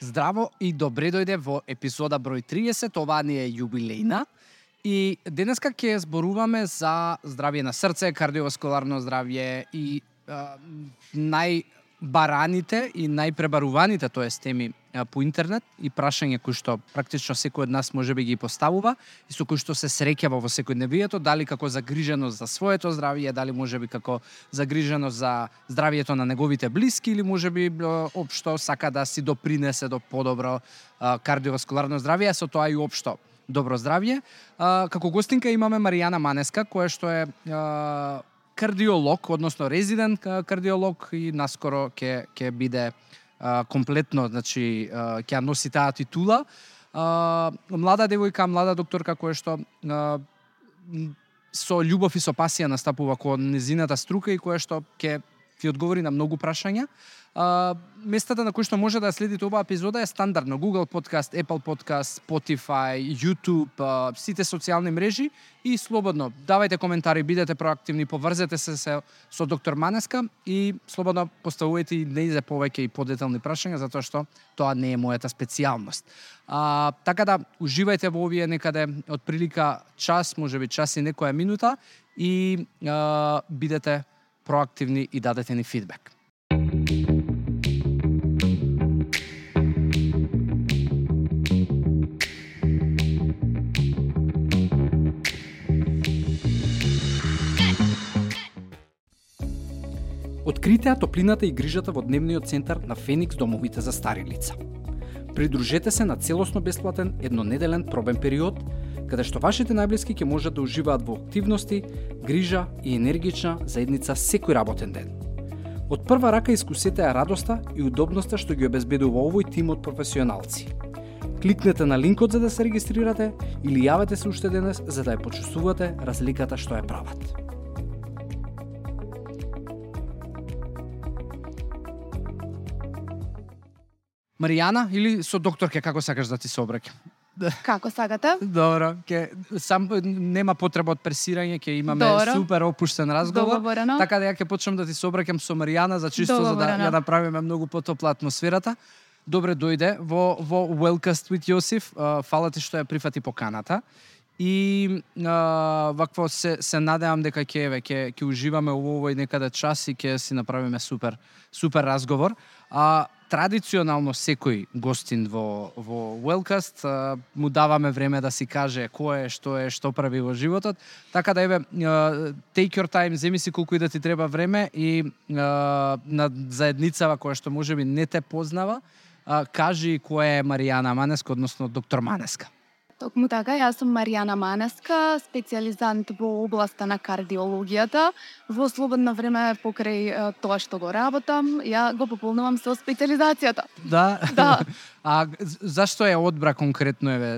Здраво и добре дојде во епизода број 30, ова ни е јубилејна. И денеска ќе зборуваме за здравје на срце, кардиоваскуларно здравје и а, бараните и најпребаруваните, тоа теми по интернет и прашање кои што практично секој од нас може би ги поставува и со кои што се среќава во секојдневието, дали како загриженост за своето здравје, дали може би како загриженост за здравјето на неговите блиски или може би општо сака да си допринесе до подобро кардиоваскуларно здравје, а со тоа и општо добро здравје. Како гостинка имаме Маријана Манеска, која што е кардиолог, односно резидент кардиолог и наскоро ќе ќе биде а, комплетно, значи а, ќе носи таа титула. А, млада девојка, млада докторка која што а, со љубов и со пасија настапува кон незината струка и која што ќе ви одговори на многу прашања. А, местата на кои што може да следите оваа епизода е стандардно Google Podcast, Apple Podcast, Spotify, YouTube, а, сите социјални мрежи и слободно давајте коментари, бидете проактивни, поврзете се, се со доктор Манеска и слободно поставувајте и не за повеќе и подетални прашања затоа што тоа не е мојата специјалност. А, така да уживајте во овие некаде од прилика час, можеби час и некоја минута и а, бидете проактивни и дадете ни фидбек. Откритеа топлината и грижата во дневниот центар на Феникс домовите за стари лица. Придружете се на целосно бесплатен еднонеделен пробен период, каде што вашите најблиски ќе можат да уживаат во активности, грижа и енергична заедница секој работен ден. Од прва рака искусете ја радоста и удобноста што ги обезбедува овој тим од професионалци. Кликнете на линкот за да се регистрирате или јавете се уште денес за да ја почувствувате разликата што ја прават. Маријана или со докторке како сакаш да ти се обраќам? Како сакате? Добро, ќе сам нема потреба од пресирање, ќе имаме Добро. супер опуштен разговор. Договорено. Така да ја ќе почнам да ти се обраќам со Маријана за чисто за да Договорено. ја направиме многу потопла атмосферата. Добре дојде во во Wellcast with Јосиф. Фала ти што ја прифати поканата. И а, вакво се се надевам дека ќе еве ќе ќе уживаме во овој некаде час и ќе си направиме супер супер разговор. А традиционално секој гостин во во Wellcast му даваме време да си каже кој е, што е, што прави во животот. Така да еве take your time, земи си колку и да ти треба време и на заедницава која што можеби не те познава, кажи која е Маријана Манеска, односно доктор Манеска. Токму така, јас сум Маријана Манеска, специјализант во областа на кардиологијата. Во слободно време покрај тоа што го работам, ја го пополнувам со специјализацијата. Да. Да. а зашто е одбра конкретно еве?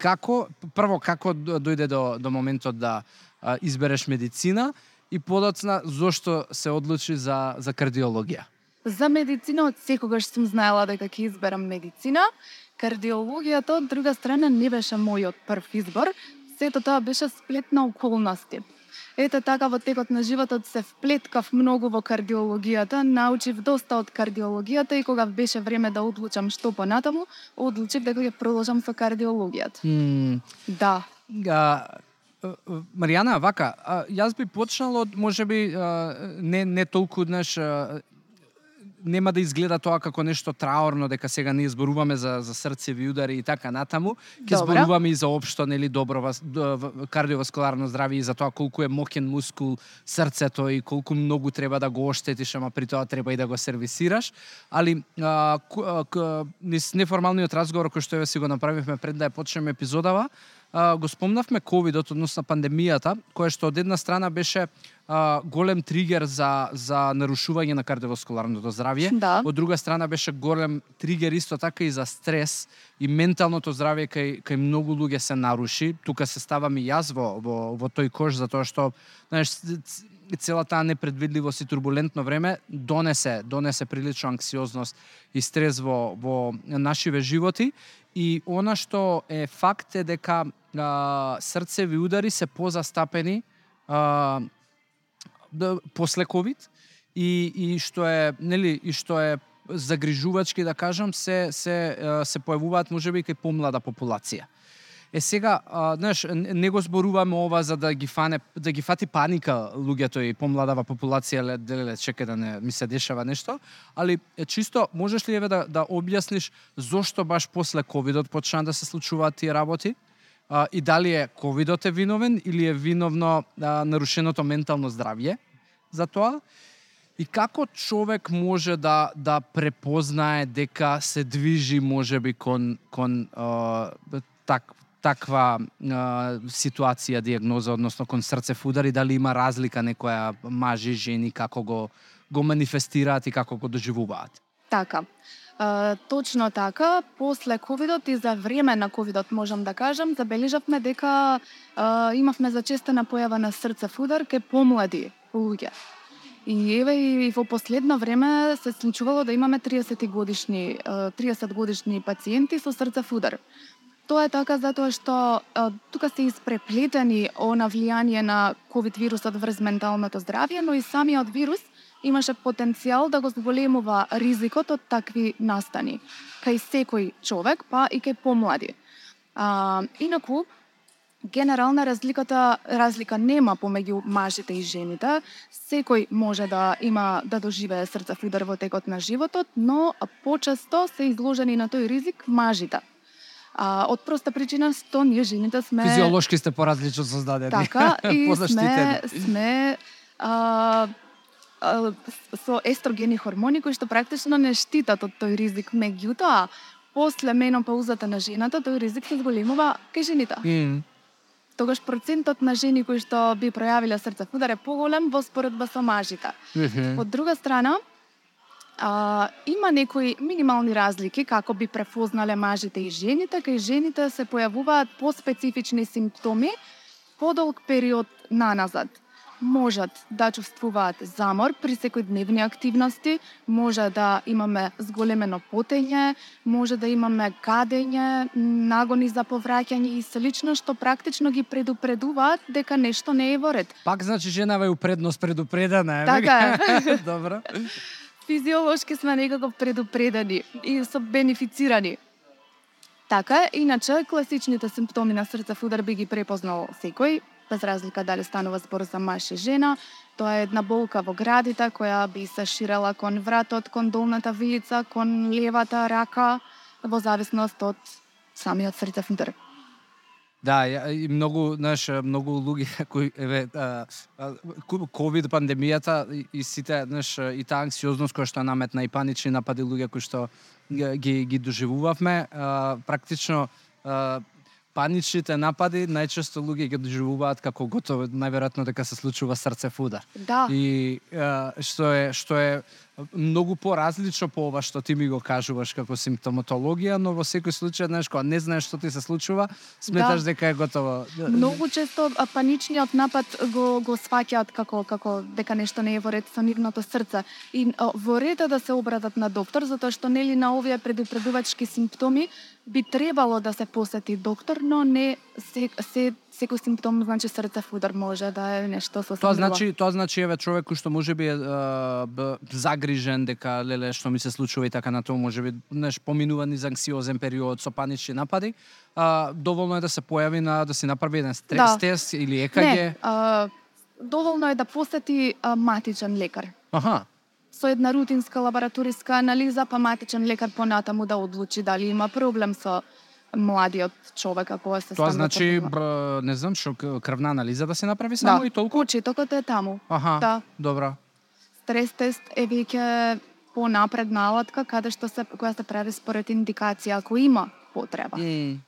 Како прво како дојде до до моментот да а, избереш медицина и подоцна зошто се одлучи за за кардиологија? За медицина од секогаш сум знаела дека ќе изберам медицина. Кардиологијата од друга страна не беше мојот прв избор, сето тоа беше сплет на околности. Ете така во текот на животот се вплеткав многу во кардиологијата, научив доста од кардиологијата и кога беше време да одлучам што понатаму, одлучив дека ќе продолжам со кардиологијата. М, Да. а, Маријана, вака, а, јас би почнал од можеби не не толку знаеш а, нема да изгледа тоа како нешто траорно дека сега ние зборуваме за за срцеви удари и така натаму. Ќе зборуваме и за општо нели добро вас, кардиоваскуларно здравје и за тоа колку е мокен мускул срцето и колку многу треба да го оштетиш, ама при тоа треба и да го сервисираш. Али а, ку- а, к- неформалниот разговор кој што еве си го направивме пред да ја почнеме епизодава, а, го спомнавме ковидот, односно пандемијата, која што од една страна беше а, голем тригер за за нарушување на кардиоваскуларното здравје. Да. Од друга страна беше голем тригер исто така и за стрес и менталното здравје кај кај многу луѓе се наруши. Тука се ставам и јас во во, во тој кош затоа што знаеш цела таа непредвидливост и турбулентно време донесе донесе прилично анксиозност и стрес во во нашиве животи и она што е факт е дека а, срцеви удари се позастапени а, да, после ковид и и што е нели и што е загрижувачки да кажам се се се појавуваат можеби кај помлада популација. Е сега, а, знаеш, не го зборуваме ова за да ги фане да ги фати паника луѓето и помладава популација ле деле чека да не ми се дешава нешто, али чисто можеш ли еве да да објасниш зошто баш после ковидот почна да се случуваат тие работи? А, и дали е ковидот е виновен или е виновно а, нарушеното ментално здравје за тоа? И како човек може да да препознае дека се движи можеби кон кон а, так таква а, ситуација, диагноза, односно кон срцев удар и дали има разлика некоја мажи, жени, како го, го манифестираат и како го доживуваат? Така. Uh, точно така, после ковидот и за време на ковидот можам да кажам, забележавме дека uh, имавме зачестена појава на срцев удар кај помлади луѓе. И еве и во последно време се случувало да имаме 30 годишни 30 годишни пациенти со срцев удар. Тоа е така затоа што а, тука се испреплетени она влијание на ковид вирусот врз менталното здравје, но и самиот вирус имаше потенцијал да го зголемува ризикот од такви настани кај секој човек, па и кај помлади. А, инаку, генерална разликата разлика нема помеѓу мажите и жените. Секој може да има да доживее срцев удар во текот на животот, но почесто се изложени на тој ризик мажите. А, од проста причина што ние жените сме физиолошки сте поразлично создадени. Така и сме сме а, а, со естрогени хормони кои што практично не штитат од тој ризик, меѓутоа после менопаузата на жената тој ризик се зголемува кај жените. Mm. Тогаш процентот на жени кои што би пројавиле срцев удар е поголем во споредба со мажите. Mm -hmm. Од друга страна, А, има некои минимални разлики како би префознале мажите и жените, кај жените се појавуваат поспецифични симптоми подолг период наназад. Можат да чувствуваат замор при секојдневни активности, може да имаме зголемено потење, може да имаме гадење, нагони за повраќање и слично што практично ги предупредуваат дека нешто не е во ред. Пак значи женава е предност предупредена, е. Така е. Добро физиолошки сме некако предупредени и со бенефицирани. Така, иначе, класичните симптоми на срцев удар би ги препознал секој, без разлика дали станува збор за маж и жена. Тоа е една болка во градите која би се ширела кон вратот, кон долната вилица, кон левата рака, во зависност од самиот срцев удар. Да, и многу, знаеш, многу луѓе кои еве ковид пандемијата и сите, знаеш, и таа анксиозност која што наметна и панични напади луѓе кои што ги ги доживувавме, практично паничните напади најчесто луѓе ги доживуваат како готово најверојатно дека се случува срцев удар. Да. И што е што е многу поразлично по ова што ти ми го кажуваш како симптоматологија, но во секој случај, знаеш, кога не знаеш што ти се случува, сметаш да. дека е готово. Многу често паничниот напад го го сваќаат како како дека нешто не е во ред со нивното срце. И во ред да се обратат на доктор затоа што нели на овие предупредувачки симптоми би требало да се посети доктор, но не се, се секој симптом значи срцев удар може да е нешто со Тоа значи, тоа значи еве човек кој што можеби е загрижен дека леле што ми се случува и така на тоа можеби неш поминува низ анксиозен период со панични напади, а, доволно е да се појави на да си направи еден стрес да. тест или ЕКГ. Не, а, доволно е да посети а, матичен лекар. Аха со една рутинска лабораториска анализа, па матичен лекар понатаму да одлучи дали има проблем со младиот човек ако се Тоа значи бр, не знам што крвна анализа да се направи само да. и толку. Почетокот е таму. Аха. Да. Добра. Стрес тест е веќе понапредна алатка каде што се која се прави според индикација ако има потреба. Mm.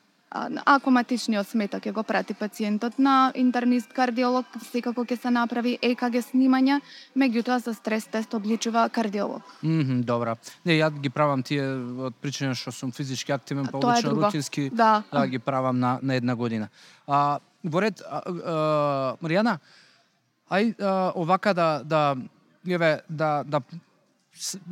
Ако матичниот смета ќе го прати пациентот на интернист кардиолог, секако ќе се направи ЕКГ снимање, меѓутоа за стрес тест одличува кардиолог. Mm -hmm, добра. Не, ја ги правам тие од причина што сум физички активен, па обично рутински да. да ги правам на, на една година. А, во ред, а, а, Маријана, ај а, овака да, да, еве, да, да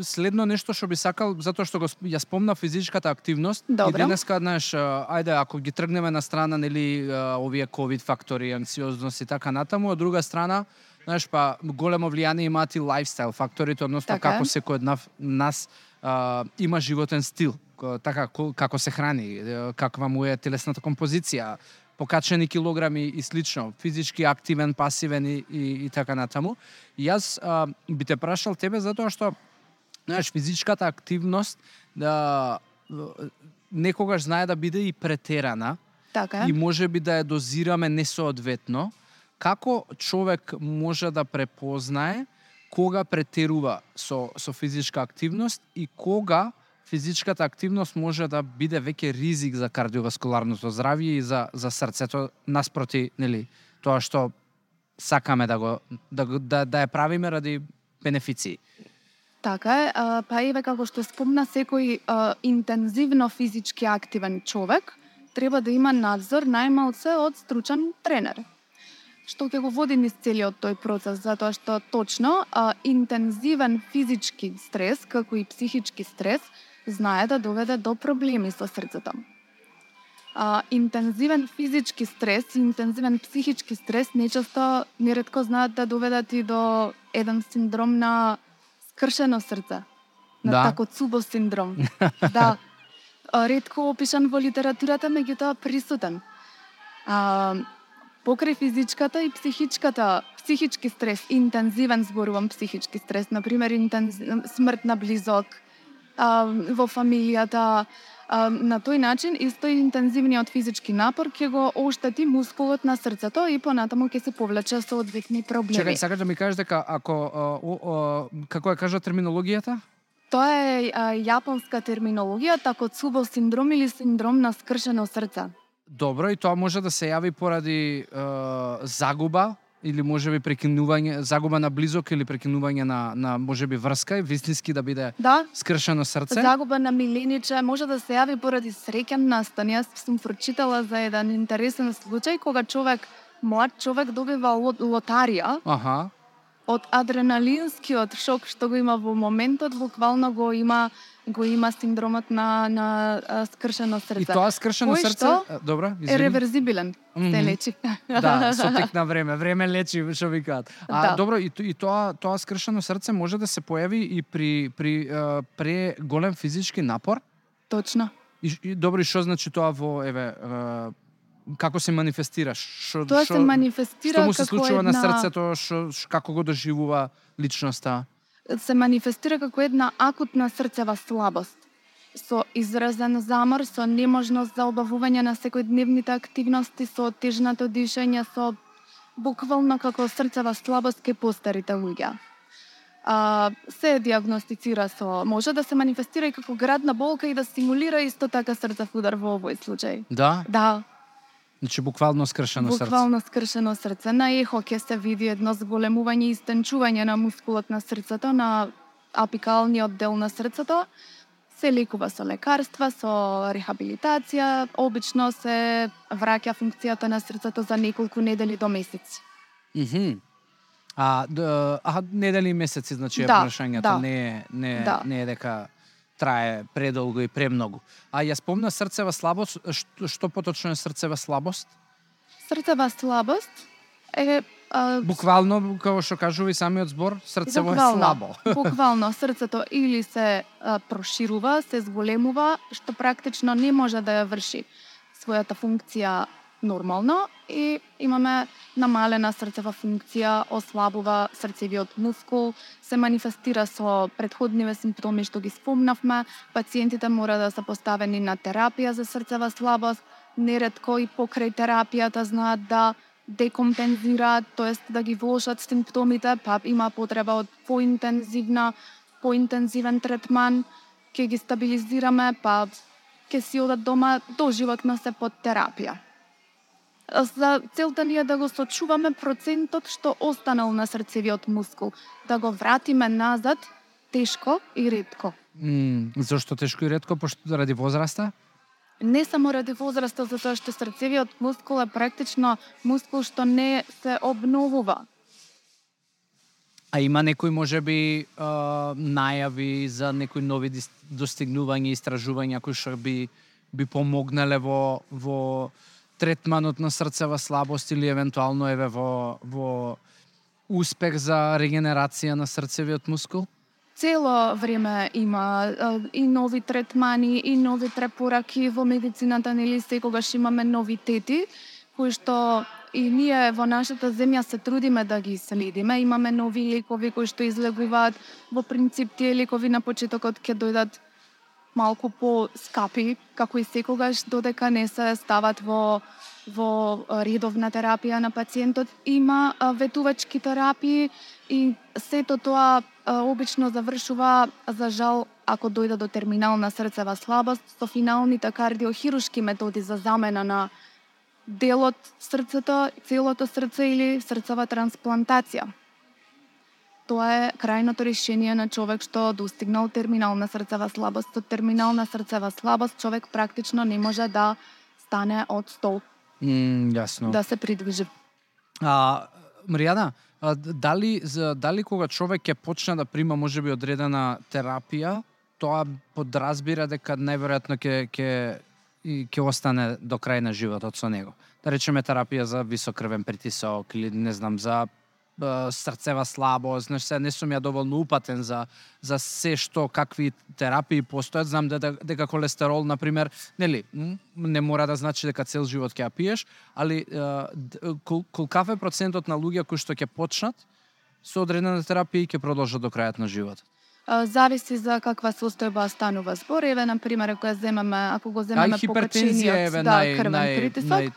следно нешто што би сакал затоа што го ја спомна физичката активност Добро. и денеска знаеш ајде ако ги тргнеме на страна нели овие ковид фактори, анксиозност и така натаму, од друга страна знаеш па големо влијание имаат и лайфстайл факторите, односно така како секој од нас а, има животен стил, така ко- како се храни, каква му е телесната композиција, покачени килограми и слично, физички активен, пасивен и, и, и така натаму. Јас а, би те прашал тебе затоа што знаеш физичката активност да некогаш знае да биде и претерана Така е. и може би да ја дозираме несоодветно. Како човек може да препознае кога претерува со, со физичка активност и кога физичката активност може да биде веќе ризик за кардиоваскуларното здравје и за, за срцето наспроти нели тоа што сакаме да го да, да, да ја правиме ради бенефиции. Така е, па еве како што спомна секој а, интензивно физички активен човек треба да има надзор најмалце од стручен тренер што ќе го води низ целиот тој процес, затоа што точно а, интензивен физички стрес, како и психички стрес, знае да доведе до проблеми со срцето. А, интензивен физички стрес и интензивен психички стрес нечесто неретко знаат да доведат и до еден синдром на скршено срце. На Да. Такоцубо синдром. да. Ретко опишан во литературата, меѓутоа присутен. А, покрај физичката и психичката, психички стрес, интензивен зборувам психички стрес, на пример интенз... смрт на близок, а, во фамилијата, на тој начин исто и интензивниот физички напор ќе го оштети мускулот на срцето и понатаму ќе се повлече соодветни проблеми. Чекај, сакаш да ми кажеш дека ако о, о, како ја кажа терминологијата? Тоа е а, јапонска терминологија, тако цубо синдром или синдром на скршено срце. Добро, и тоа може да се јави поради е, загуба или можеби прекинување, загуба на близок или прекинување на, на можеби врска и вистински да биде Да, скршено срце. Загуба на милениче може да се јави поради среќен настан. Јас сум прочитала за еден интересен случај кога човек, млад човек добива лот, лотарија Аха. од адреналинскиот шок што го има во моментот, буквално го има го има синдромот на на скршено срце. И тоа скршено Кој срце, што е, добро, е извини. реверзибилен, Мгм. се лечи. Да, со тек на време, време лечи, што викаат. А Да. добро, и, и тоа тоа скршено срце може да се појави и при при пре голем физички напор. Точно. И, и добро, и што значи тоа во еве како се манифестираш? Што Тоа што, се манифестира што му се случува една... на срцето, што како го доживува личноста? Се манифестира како една акутна срцева слабост со изразен замор, со неможност за обавување на секојдневните активности, со тежното дишење, со буквално како срцева слабост кај постарите луѓе. А, се диагностицира со може да се манифестира и како градна болка и да стимулира исто така срцев удар во овој случај. Да, Да, значи буквално скршено срце. буквално скршено срце. На ехо ќе се види едно зголемување и стенчување на мускулот на срцето, на апикалниот дел на срцето. Се лекува со лекарства, со рехабилитација, обично се враќа функцијата на срцето за неколку недели до месеци. Мгм. А, а недели и месеци, значи е Да, прашањето, да. не е не, е- Да. не е дека трае предолго и премногу. А ја спомна срцева слабост, што, што поточно е срцева слабост? Срцева слабост е а, Буквално, како што кажува и самиот збор, срцево е Буквално. слабо. Буквално срцето или се а, проширува, се зголемува, што практично не може да ја врши својата функција нормално и имаме намалена срцева функција, ослабува срцевиот мускул, се манифестира со предходниве симптоми што ги спомнавме, пациентите мора да се поставени на терапија за срцева слабост, Нередко и покрај терапијата знаат да декомпензираат, тоест да ги влошат симптомите, па има потреба од поинтензивна, поинтензивен третман, ќе ги стабилизираме, па ќе си одат дома доживотно се под терапија. За целта ни е да го сочуваме процентот што останал на срцевиот мускул, да го вратиме назад тешко и ретко. М, зошто тешко и ретко, пошто ради возраста? Не само ради возраста, затоа што срцевиот мускул е практично мускул што не се обновува. А има некои можеби најави за некои нови достигнувања и истражувања кои што би би помогнале во во третманот на срцева слабост или евентуално еве во во успех за регенерација на срцевиот мускул? цело време има и нови третмани, и нови препораки во медицината, нели секогаш имаме новитети кои што и ние во нашата земја се трудиме да ги следиме. Имаме нови лекови кои што излегуваат. Во принцип тие лекови на почетокот ќе дојдат малку по-скапи, како и секогаш, додека не се стават во во редовна терапија на пациентот. Има ветувачки терапии и сето тоа обично завршува, за жал, ако дојде до терминална срцева слабост, со финалните кардиохирушки методи за замена на делот срцето, целото срце или срцева трансплантација. Тоа е крајното решение на човек што достигнал терминална срцева слабост. Со терминална срцева слабост човек практично не може да стане од стол, М, јасно. да се придвижи. А, Маријана, а, дали, за, дали кога човек ќе почне да прима можеби одредена терапија, тоа подразбира дека најверојатно ќе ќе и ќе остане до крај на животот со него. Да речеме терапија за висок крвен притисок или не знам за срцева слабост, знаеш, се не сум ја доволно упатен за за се што какви терапии постојат, знам дека, дека колестерол на пример, нели, не мора да значи дека цел живот ќе ја пиеш, али кол, колкав е процентот на луѓе кои што ќе почнат со одредена терапија и ќе продолжат до крајот на животот? Зависи за каква состојба станува збор. Еве, на пример, ако ја земеме, ако го земеме покачениот да, нај, крвен нај, притисок, нај,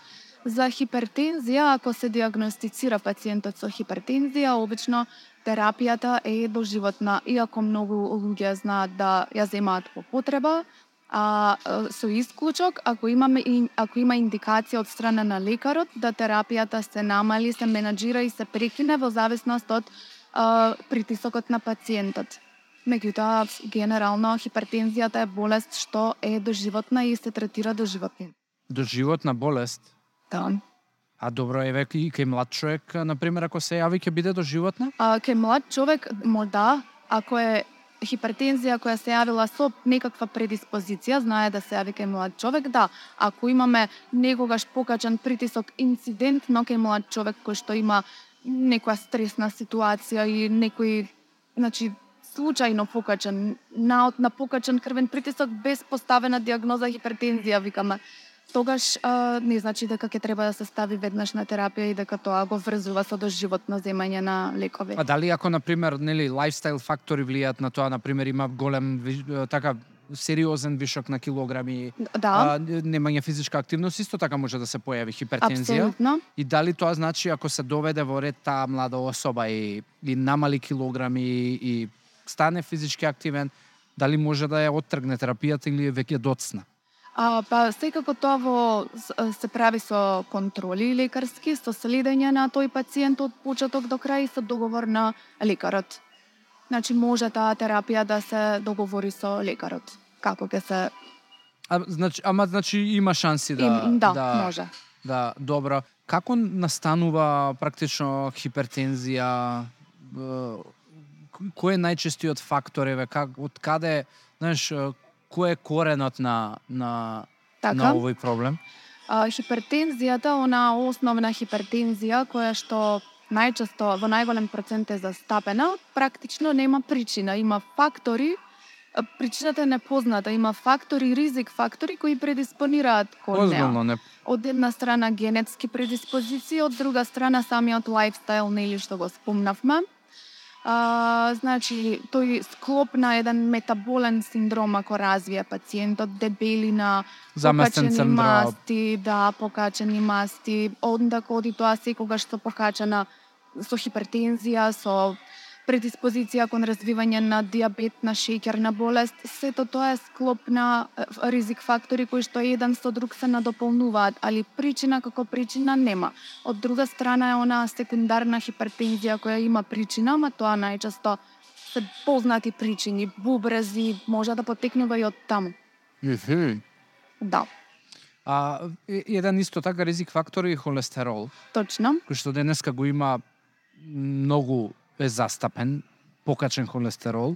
За хипертензија, ако се диагностицира пациентот со хипертензија, обично терапијата е доживотна, иако многу луѓе знаат да ја земаат по потреба, а со исклучок, ако имаме ако има индикација од страна на лекарот да терапијата се намали, се менаџира и се прекине во зависност од а, притисокот на пациентот. Меѓутоа, генерално хипертензијата е болест што е доживотна и се третира доживотно. доживотна болест. Да. А добро, еве и кај млад човек, на пример, ако се јави, ќе биде доживотна? А, кај млад човек, мо да, ако е хипертензија која се јавила со некаква предиспозиција, знае да се јави кај млад човек, да. Ако имаме некогаш покачен притисок инцидентно кај млад човек кој што има некоја стресна ситуација и некој, значи, случајно покачен, наод на покачен крвен притисок без поставена диагноза хипертензија, викаме, тогаш а, не значи дека ќе треба да се стави веднаш на терапија и дека тоа го врзува со доживотно земање на лекови. А дали ако на пример, нели, лайфстайл фактори влијаат на тоа, на пример, има голем така сериозен вишок на килограми, Да, а, немање физичка активност, исто така може да се појави хипертензија. апсолутно. И дали тоа значи ако се доведе во ред таа млада особа и, и намали килограми и, и стане физички активен, дали може да ја оттргне терапијата или е веќе доцна? А, па секако тоа во се прави со контроли лекарски, со следење на тој пациент од почеток до крај и со договор на лекарот. Значи може таа терапија да се договори со лекарот. Како ќе се А, значи, ама значи има шанси да им, да, може. Да, добро. Како настанува практично хипертензија? Кој е најчестиот фактор, еве, как, од каде, знаеш, кој е коренот на, на, Така. на овој проблем? А, хипертензијата, она основна хипертензија која што најчесто во најголем процент е застапена, практично нема причина, има фактори Причината е непозната, има фактори, ризик фактори кои предиспонираат кон неа. Озбилно, не. Од една страна генетски предиспозиции, од друга страна самиот лайфстайл, нели што го спомнавме. А, значи, тој склоп на еден метаболен синдром ако развие пациентот, дебелина, Заместен покачени синдром. масти, да, покачени масти, онда коди тоа секогаш со покачена со хипертензија, со предиспозиција кон развивање на диабет, на шеќерна болест, сето тоа е склоп на ризик фактори кои што еден со друг се надополнуваат, али причина како причина нема. Од друга страна е она секундарна хипертензија која има причина, ама тоа најчесто се познати причини, бубрези, може да потекнува и од таму. Да, А, еден исто така ризик фактор е холестерол, точно. кој што денеска го има многу е застапен, покачен холестерол.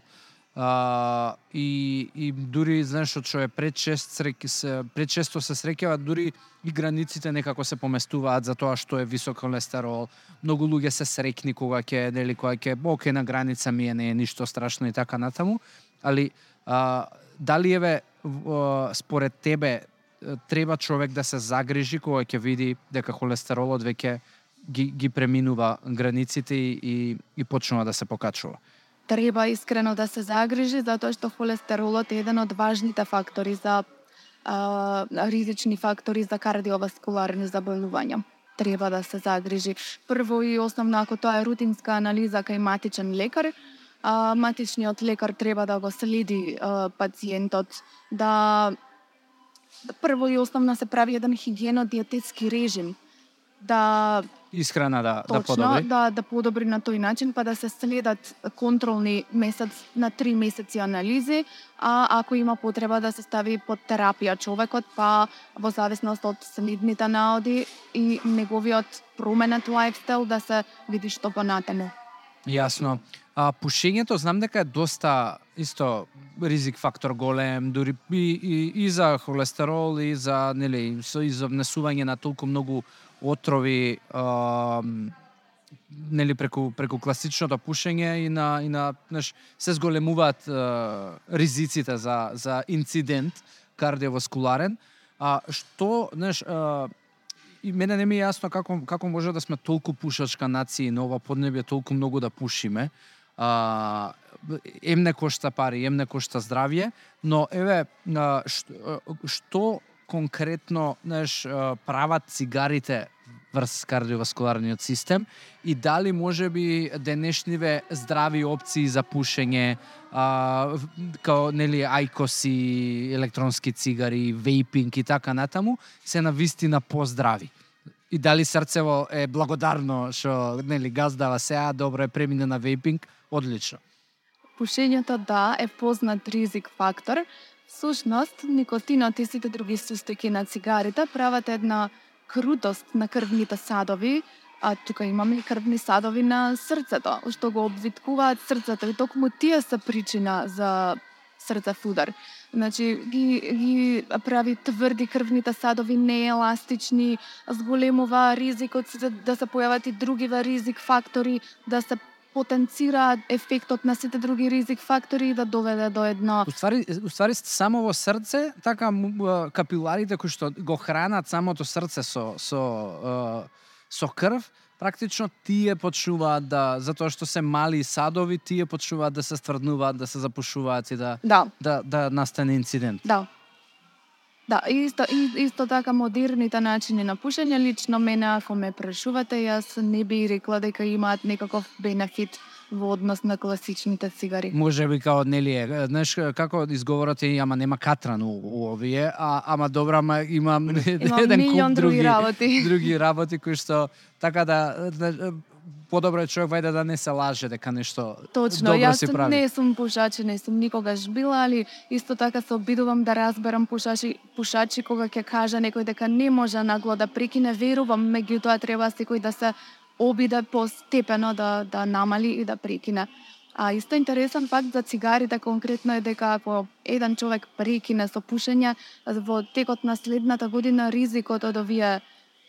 А, и, и дури, знаеш, што е предчест, се, предчесто се среќава, дури и границите некако се поместуваат за тоа што е висок холестерол. Многу луѓе се срекни кога ќе, нели, кога ќе, оке, на граница ми е, не е ништо страшно и така натаму, али а, дали еве според тебе треба човек да се загрижи кога ќе види дека холестеролот веќе ги, ги преминува границите и, и, и почнува да се покачува? треба искрено да се загрижи затоа што холестеролот е еден од важните фактори за а, ризични фактори за кардиоваскуларни заболувања. Треба да се загрижи. Прво и основно ако тоа е рутинска анализа кај матичен лекар, а, матичниот лекар треба да го следи а, пациентот, да прво и основно се прави еден хигиено-диететски режим, да исхрана да, Точно, да подобри. да, да подобри на тој начин, па да се следат контролни месец на три месеци анализи, а ако има потреба да се стави под терапија човекот, па во зависност од следните наоди и неговиот променет лайфстайл да се види што понатаму. Јасно. А пушењето знам дека е доста исто ризик фактор голем, дури и, и, и за холестерол и за нели со и за внесување на толку многу отрови а, нели преку преку класичното пушење и на и на знаеш се зголемуваат а, ризиците за за инцидент кардиоваскуларен. А што, знаеш, а, и мене не ми е јасно како како може да сме толку пушачка нација и на ова поднебје толку многу да пушиме. А, ем не кошта пари, ем не кошта здравје, но еве што, што конкретно знаеш, прават цигарите врз кардиоваскуларниот систем и дали може би денешниве здрави опции за пушење а, као нели ајкоси, електронски цигари, вейпинг и така натаму се на вистина поздрави. И дали срцево е благодарно што нели газдава сеа добро е премине на вейпинг, одлично. Пушењето да е познат ризик фактор, Сушност, никотинот и сите други состојки на цигарите прават една крутост на крвните садови, а тука имаме и крвни садови на срцето, што го обвиткуваат срцето и токму тие се причина за срцев удар. Значи, ги, ги прави тврди крвните садови, нееластични, зголемува ризикот да се појават и други ризик фактори, да се потенцира ефектот на сите други ризик фактори и да доведе до едно Уствари, уствари само во срце, така капиларите кои што го хранат самото срце со со со крв, практично тие почнуваат да затоа што се мали садови, тие почнуваат да се стврднуваат, да се запушуваат и да да, да, да настане инцидент. да. Да, исто, исто така модерните начини на пушење, лично мене, ако ме прашувате, јас не би рекла дека имаат некаков бенефит во однос на класичните цигари. Може би као нели е, знаеш како изговорот е ама нема катран у, у овие, а ама добро, ама има, Има еден куп други други работи. други работи кои што така да, да подобро е човек вајде да не се лаже дека нешто Точно, добро јас си прави. не сум пушач, не сум никогаш била, али исто така се обидувам да разберам пушачи, пушачи кога ќе каже некој дека не може нагло да прекине, верувам, меѓутоа треба секој да се обиде постепено да, да намали и да прекине. А исто интересен факт за цигарите конкретно е дека ако еден човек прекине со пушење, во текот на следната година ризикот од овие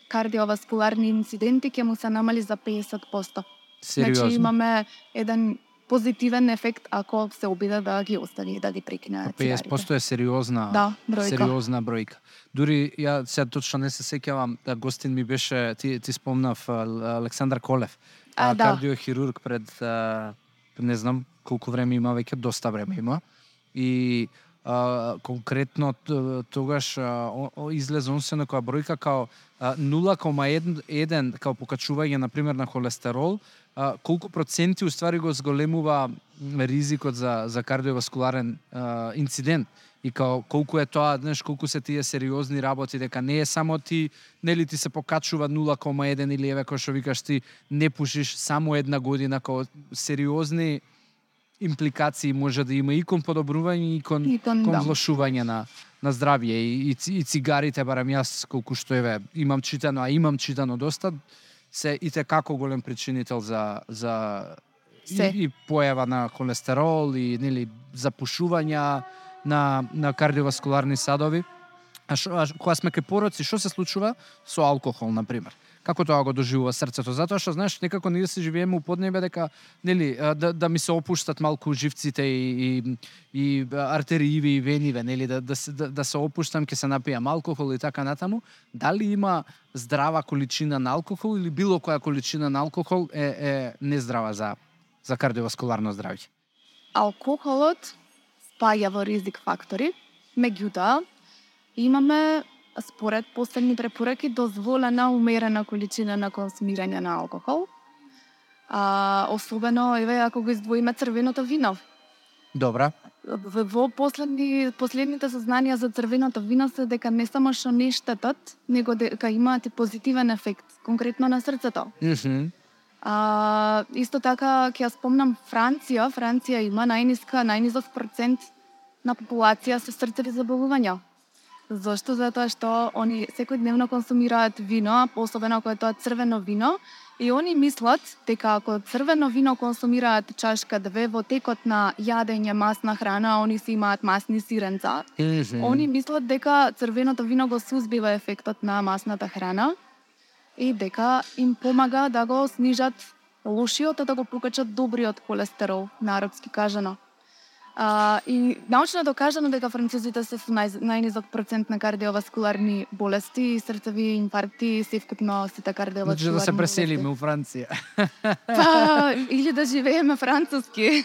кардиоваскуларни инциденти ќе му се намали за 50%. Сериозно. Значи имаме еден позитивен ефект ако се обиде да ги остави да ги прекине цигарите. 50% е сериозна, Да, бројка. сериозна бројка. Дури ја сега точно не се сеќавам, да гостин ми беше ти ти спомнав Александар Колев, А, а, да. кардиохирург пред а, не знам колку време има веќе, доста време има. И а, конкретно тогаш излезе он се некоја бројка као 0,1 као покачување на пример на холестерол, а, колку проценти уствари го зголемува ризикот за за кардиоваскуларен а, инцидент? И као колку е тоа, знаеш, колку се тие сериозни работи, дека не е само ти, нели ти се покачува 0,1 или еве кој што викаш ти не пушиш само една година, као сериозни импликации може да има и кон подобрување и кон, И кон, кон да. влошување на на здравје и, и, и цигарите барам јас колку што еве имам читано, а имам читано доста се и те како голем причинител за за Се. и, и појава на холестерол и нели запушувања на на кардиоваскуларни садови. А, шо, а кога сме кај пороци, што се случува со алкохол на пример? Како тоа го доживува срцето? Затоа што знаеш некако ние се живееме у поднебе дека нели да, да ми се опуштат малку живците и и, и артериви и вениве, нели да да се да, да се опуштам, ќе се напијам алкохол и така натаму. Дали има здрава количина на алкохол или било која количина на алкохол е е нездрава за за кардиоваскуларно здравје? Алкохолот спаѓа во ризик фактори, меѓутоа имаме според последни препораки дозволена умерена количина на консумирање на алкохол. А, особено еве ако го издвоиме црвеното вино. Добра. Во во последни последните сознанија за црвеното вино се дека не само што не штетат, него дека имаат и позитивен ефект, конкретно на срцето. Мгм. А, исто така ќе ја спомнам Франција. Франција има најниска, најнизок процент на популација со срцеви заболувања. Зошто? Затоа што они секојдневно консумираат вино, особено ако е тоа црвено вино, и они мислат дека ако црвено вино консумираат чашка две во текот на јадење масна храна, они си имаат масни сиренца. Мгм. Они мислат дека црвеното вино го сузбива ефектот на масната храна и дека им помага да го снижат лошиот, а да го покачат добриот холестерол, народски кажано. А, и научно е докажано дека французите се со нај, најнизок процент на кардиоваскуларни болести срцеви инфаркти и севкупно сите Значи кардиоваскуларни да се болести. преселиме у Франција Па, или да живееме француски.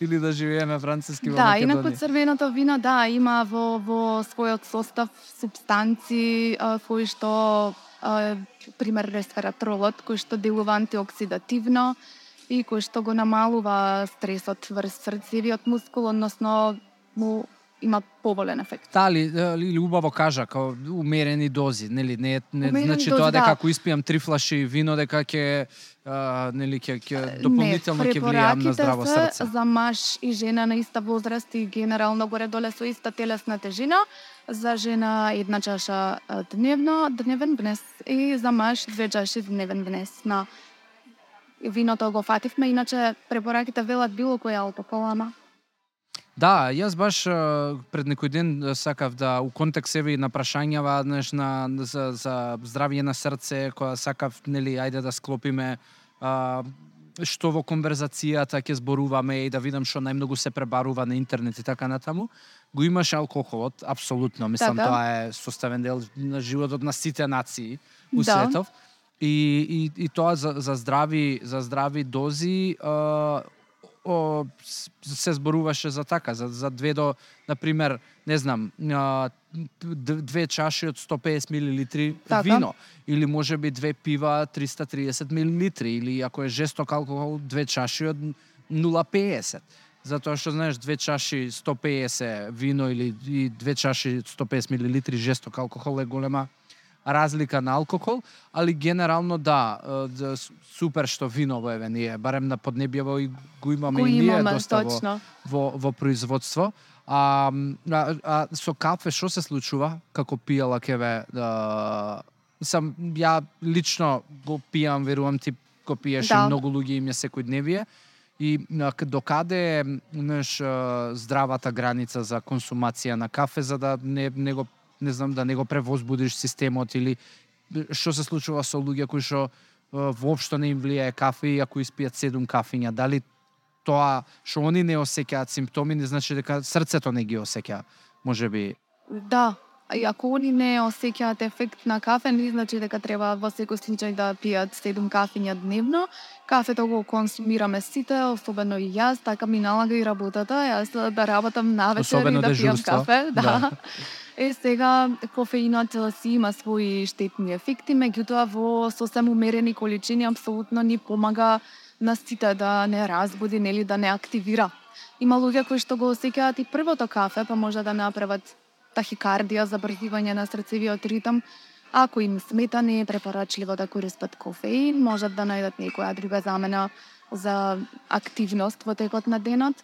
или да живееме француски во Да, Македонија. инаку црвеното вино да има во во својот состав субстанци а, кои што а, пример ресвератролот кој што делува антиоксидативно и кој што го намалува стресот врз срцевиот мускул, односно му има поволен ефект. Тали, или убаво кажа, као умерени дози, нели, не, е- не Умерени значи дози, тоа дека да. ако испијам три флаши вино дека ќе нели ќе ќе дополнително ќе влијам на здраво срце. за маж и жена на иста возраст и генерално горе-доле со иста телесна тежина. За жена една чаша дневно, дневен внес и за маж две чаши дневен внес на виното го фативме, иначе препораките велат било кој алкохол, ама Да, јас баш пред некој ден сакав да у контекст еве и на прашањава знаеш, на за за здравје на срце, која сакав нели ајде да склопиме а, што во конверзацијата ќе зборуваме и да видам што најмногу се пребарува на интернет и така натаму, го имаше алкохолот, апсолутно, мислам Така. тоа е составен дел на животот на сите нации у Да. светов. И, и, и тоа за, за здрави за здрави дози а, о, се зборуваше за така, за, за две до, на пример, не знам, а, две чаши од 150 милилитри Така. вино или може би две пива 330 милилитри или ако е жесток алкохол две чаши од 0,50. Затоа што знаеш две чаши 150 вино или и две чаши 150 милилитри жесток алкохол е голема разлика на алкохол, али генерално да, да, супер што виново еве ние, барем на поднебјево и го имаме го и ние имаме доста во, точно. во, во производство. А, а, а со кафе што се случува како пиела кеве да сам ја лично го пијам, верувам ти го пиеш Да. и многу луѓе им е секојдневие и а, к- докаде е неш здравата граница за консумација на кафе за да не не го не знам да не го превозбудиш системот или што се случува со луѓе кои што воопшто не им влијае кафе и ако испијат седум кафиња, дали тоа што они не осеќаат симптоми не значи дека срцето не ги осеќа, можеби. Да, и ако они не осеќаат ефект на кафе, не значи дека треба во секој случај да пијат 7 кафиња дневно. Кафето го консумираме сите, особено и јас, така ми налага и работата. Јас да работам навечер Особено и да пијам дежурство. кафе. Да. Да. Е, сега, кофеинот си има своји штетни ефекти, меѓутоа во сосем умерени количини апсолутно ни помага на сите да не разбуди, нели да не активира. Има луѓе кои што го осеќаат и првото кафе, па може да направат тахикардија, забрзивање на срцевиот ритм. Ако им смета, не е препорачливо да користат кофеин, можат да најдат некоја друга замена за активност во текот на денот.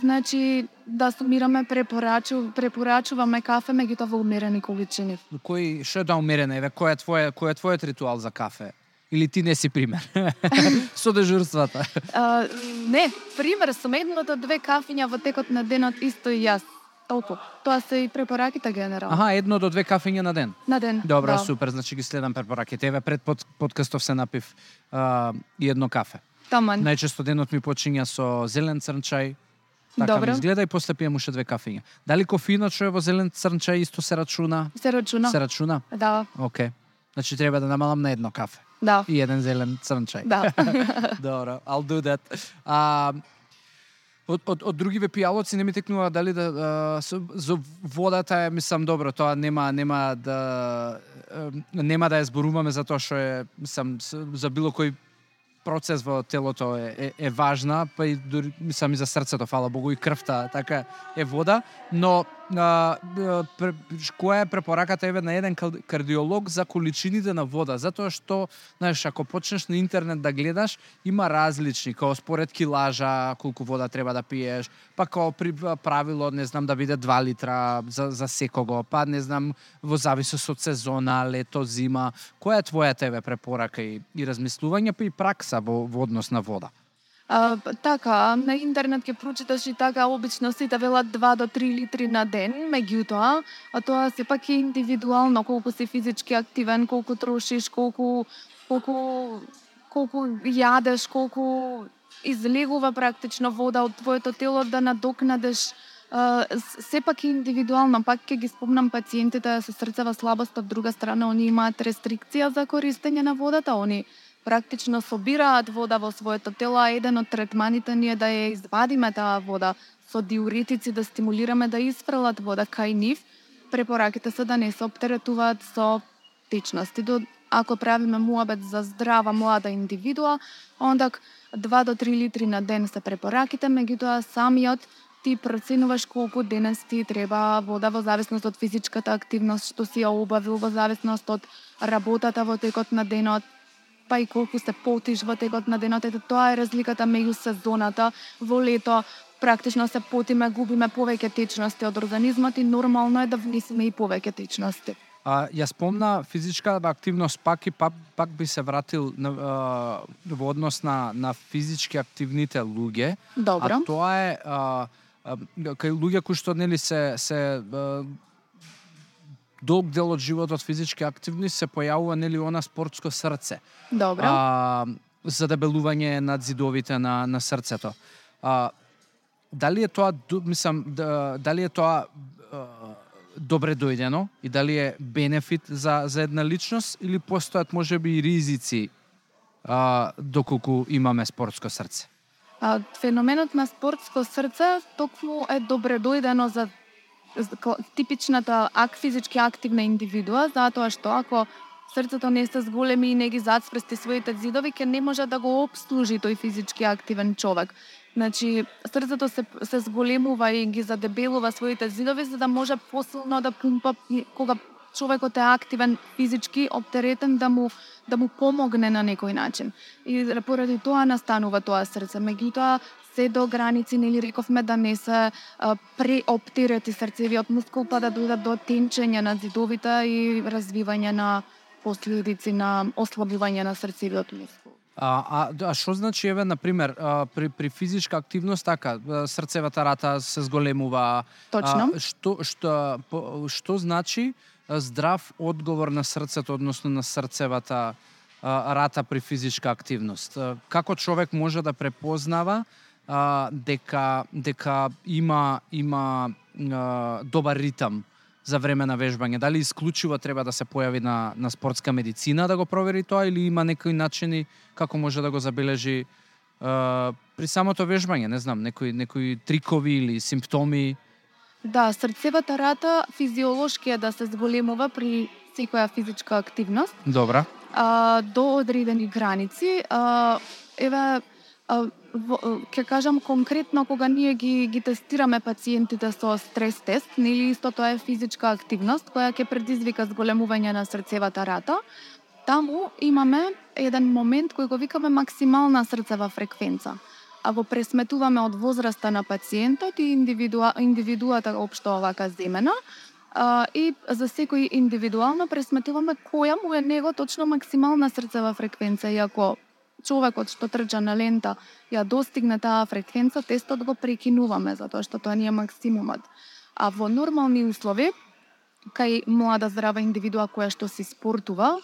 Значи, да сумираме, препорачу, препорачуваме кафе, меѓутоа во умерени количини. Кој што е да умерена, еве, кој е твој кој е твојот ритуал за кафе? Или ти не си пример? Со дежурствата. А, не, пример сум едно до две кафиња во текот на денот исто и јас. Толку. Тоа се и препораките генерално. Аха, едно до две кафења на ден. На ден. Добро, да. супер, значи ги следам препораките. Еве пред под, подкастов се напив а, и едно кафе. Таман. Најчесто денот ми почиња со зелен црнчај. Така Добро. ми изгледа и после пием уште две кафења. Дали кофеинот што е во зелен црнчај исто се рачуна? Се рачуна. Се рачуна? Да, Океј. Значи треба да намалам на едно кафе да. и еден зелен црнчај. Да. Добро, I'll do that. А, од, од, од другиве пијалоци не ми текнува дали да а, со, за водата е мислам добро, тоа нема нема да нема да ја зборуваме за тоа што е мислам за било кој процес во телото е, е, е важна, па и дури, мислам и за срцето, фала Богу, и крвта, така е вода, но а, пр, која е препораката еве на еден кардиолог за количините на вода, затоа што, знаеш, ако почнеш на интернет да гледаш, има различни, као според килажа, колку вода треба да пиеш, па као при правило, не знам, да биде 2 литра за, за секого, па не знам, во зависност од сезона, лето, зима. Која е твојата еве препорака и, и размислување, па и пракса во, во однос на вода? А, така, на интернет ќе прочиташ и така обично сите велат 2 до 3 литри на ден, меѓутоа, а? Тоа сепак е индивидуално колку си физички активен, колку трошиш, колку колку колку јадеш, колку излегува практично вода од твоето тело да надокнадеш. Uh, сепак е индивидуално, пак ќе ги спомнам пациентите да со срцева слабост, од друга страна они имаат рестрикција за користење на водата, они практично собираат вода во своето тело, а еден од третманите ни е да ја извадиме таа вода со диуретици да стимулираме да испрелат вода кај нив. Препораките се да не се оптеретуваат со течности. До, ако правиме муабет за здрава млада индивидуа, онда 2 до 3 литри на ден се препораките, меѓутоа самиот ти проценуваш колку денес ти треба вода во зависност од физичката активност што си ја обавил, во зависност од работата во текот на денот, па и колку се потиш во текот на денот. Ето тоа е разликата меѓу сезоната. Во лето практично се потиме, губиме повеќе течности од организмот и нормално е да внесеме и повеќе течности. А, ја спомна физичка активност пак и пак, пак би се вратил на, а, во однос на, на физички активните луѓе. Добро. А тоа е а, а, кај луѓе кои што нели се се а, долг дел од животот физички активни се појавува нели она спортско срце. Добро. А, за дебелување над зидовите на на срцето. А, дали е тоа мислам да, дали е тоа добре дојдено и дали е бенефит за за една личност или постојат можеби и ризици а, доколку имаме спортско срце? А, феноменот на спортско срце токму е добре дојдено за типичната ак, физички активна индивидуа, затоа што ако срцето не се зголеми и не ги зацпрести своите зидови, ке не може да го обслужи тој физички активен човек. Значи, срцето се, се зголемува и ги задебелува своите зидови, за да може посилно да пумпа кога човекот е активен физички, оптеретен да му да му помогне на некој начин. И поради тоа настанува тоа срце. Меѓутоа, се до граници, нели рековме да не се преоптерети срцевиот мускул, па да дојдат до тенчење на зидовите и развивање на последици на ослабување на срцевиот мускул. А, а, а што значи, еве, на пример, при, при физичка активност, така, срцевата рата се зголемува. Точно. А, што, што, што значи здрав одговор на срцето, односно на срцевата рата при физичка активност? Како човек може да препознава а, дека дека има има а, добар ритам за време на вежбање? Дали исклучиво треба да се појави на, на спортска медицина да го провери тоа или има некои начини како може да го забележи а, при самото вежбање, не знам, некои некои трикови или симптоми? Да, срцевата рата физиолошки е да се зголемува при секоја физичка активност. Добра. а, до одредени граници. А, еве, а, во, ќе кажам конкретно кога ние ги ги тестираме пациентите со стрес тест, нели исто тоа е физичка активност која ќе предизвика зголемување на срцевата рата. Таму имаме еден момент кој го викаме максимална срцева фреквенца. А го пресметуваме од возраста на пациентот и индивидуа, индивидуата општо овака земена, а, и за секој индивидуално пресметуваме која му е него точно максимална срцева фреквенција и ако човекот што трча на лента ја достигне таа фреквенца, тестот го прекинуваме затоа што тоа не е максимумот. А во нормални услови, кај млада здрава индивидуа која што се спортува,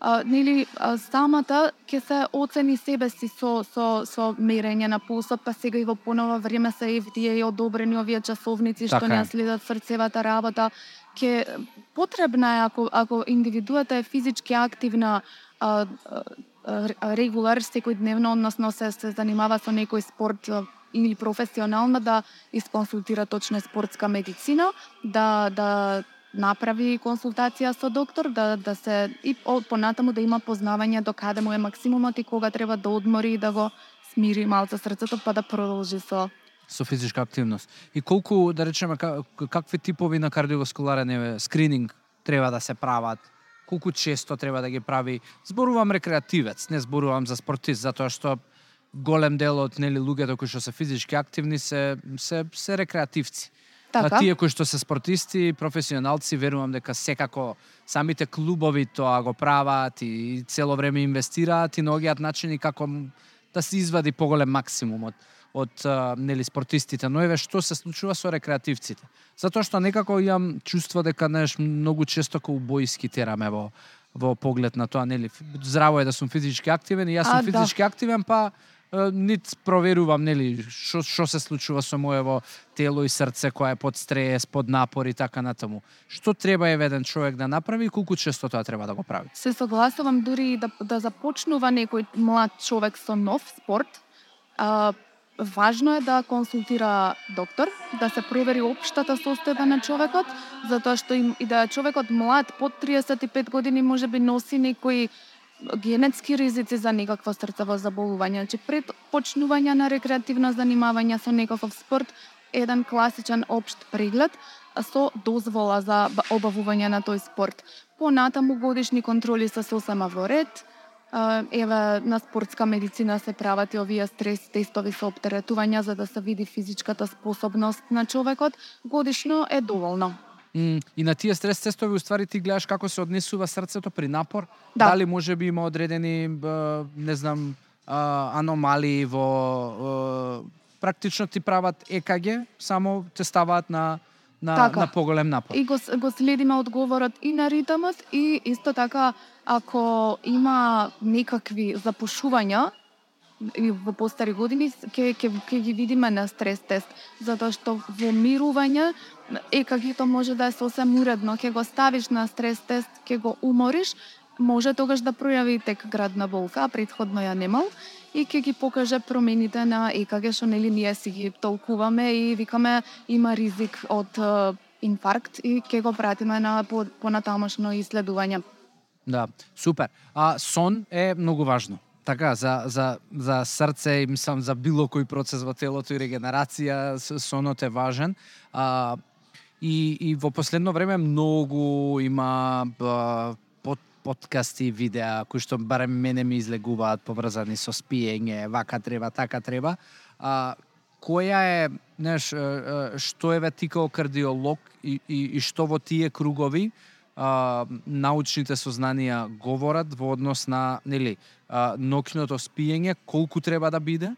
а, нели самата ќе се оцени себе си со со со мерење на пулсот, па сега и во понова време се FDA и одобрени овие часовници што Така е. не следат срцевата работа. Ке потребна е ако ако индивидуата е физички активна а, а, регулар секојдневно, односно се се занимава со некој спорт или професионално да исконсултира точно спортска медицина, да да направи консултација со доктор, да да се и понатаму да има познавање до каде му е максимумот и кога треба да одмори и да го смири малце срцето па да продолжи со со физичка активност. И колку, да речеме, какви типови на кардиоваскуларен еве, скрининг треба да се прават? Колку често треба да ги прави? Зборувам рекреативец, не зборувам за спортист, затоа што голем дел од нели луѓето кои што се физички активни се се се рекреативци. Така. А тие кои што се спортисти, професионалци, верувам дека секако самите клубови тоа го прават и цело време инвестираат и наоѓаат начини како да се извади поголем максимум од од нели спортистите, но еве што се случува со рекреативците. Затоа што некако имам чувство дека знаеш многу често каубојски тераме во во поглед на тоа, нели, здраво е да сум физички активен и јас сум А, да. физички активен, па нит проверувам нели што што се случува со моево тело и срце кое е под стрес, под напор и така натаму. Што треба еден човек да направи и колку често тоа треба да го прави? Се согласувам дури и да, да започнува некој млад човек со нов спорт. А, важно е да консултира доктор, да се провери општата состојба на човекот, затоа што им, и да човекот млад, под 35 години, може би носи некои генетски ризици за некакво срцево заболување. Значи, пред почнување на рекреативно занимавање со некаков спорт, еден класичен општ преглед со дозвола за обавување на тој спорт. Понатаму годишни контроли се сосема во ред, еве на спортска медицина се прават и овие стрес тестови со оптеретувања за да се види физичката способност на човекот, годишно е доволно. И на тие стрес тестови уствари ти гледаш како се однесува срцето при напор? Да. Дали може би има одредени не знам аномалии во практично ти прават ЕКГ, само те ставаат на на, Така. на поголем напор. И го, го следиме одговорот и на ритмот и исто така ако има некакви запушувања во постари години ќе ќе ќе ги видиме на стрес тест затоа што во мирување ЕКГ-то може да е сосем уредно, ќе го ставиш на стрес тест, ќе го умориш, може тогаш да пројави тек градна болка, а предходно ја немал и ќе ги покаже промените на ЕКГ што нели ние си ги толкуваме и викаме има ризик од инфаркт и ќе го пратиме на понатамошно изследување. Да, супер. А сон е многу важно. Така, за, за, за срце и мислам за било кој процес во телото и регенерација, сонот е важен. А, и, и во последно време многу има а, под, подкасти, видеа, кои што барем мене ми излегуваат поврзани со спиење, вака треба, така треба. А, која е, знаеш, што е ти као кардиолог и, и, и што во тие кругови а, научните сознанија говорат во однос на, нели, а, ноќното спиење, колку треба да биде,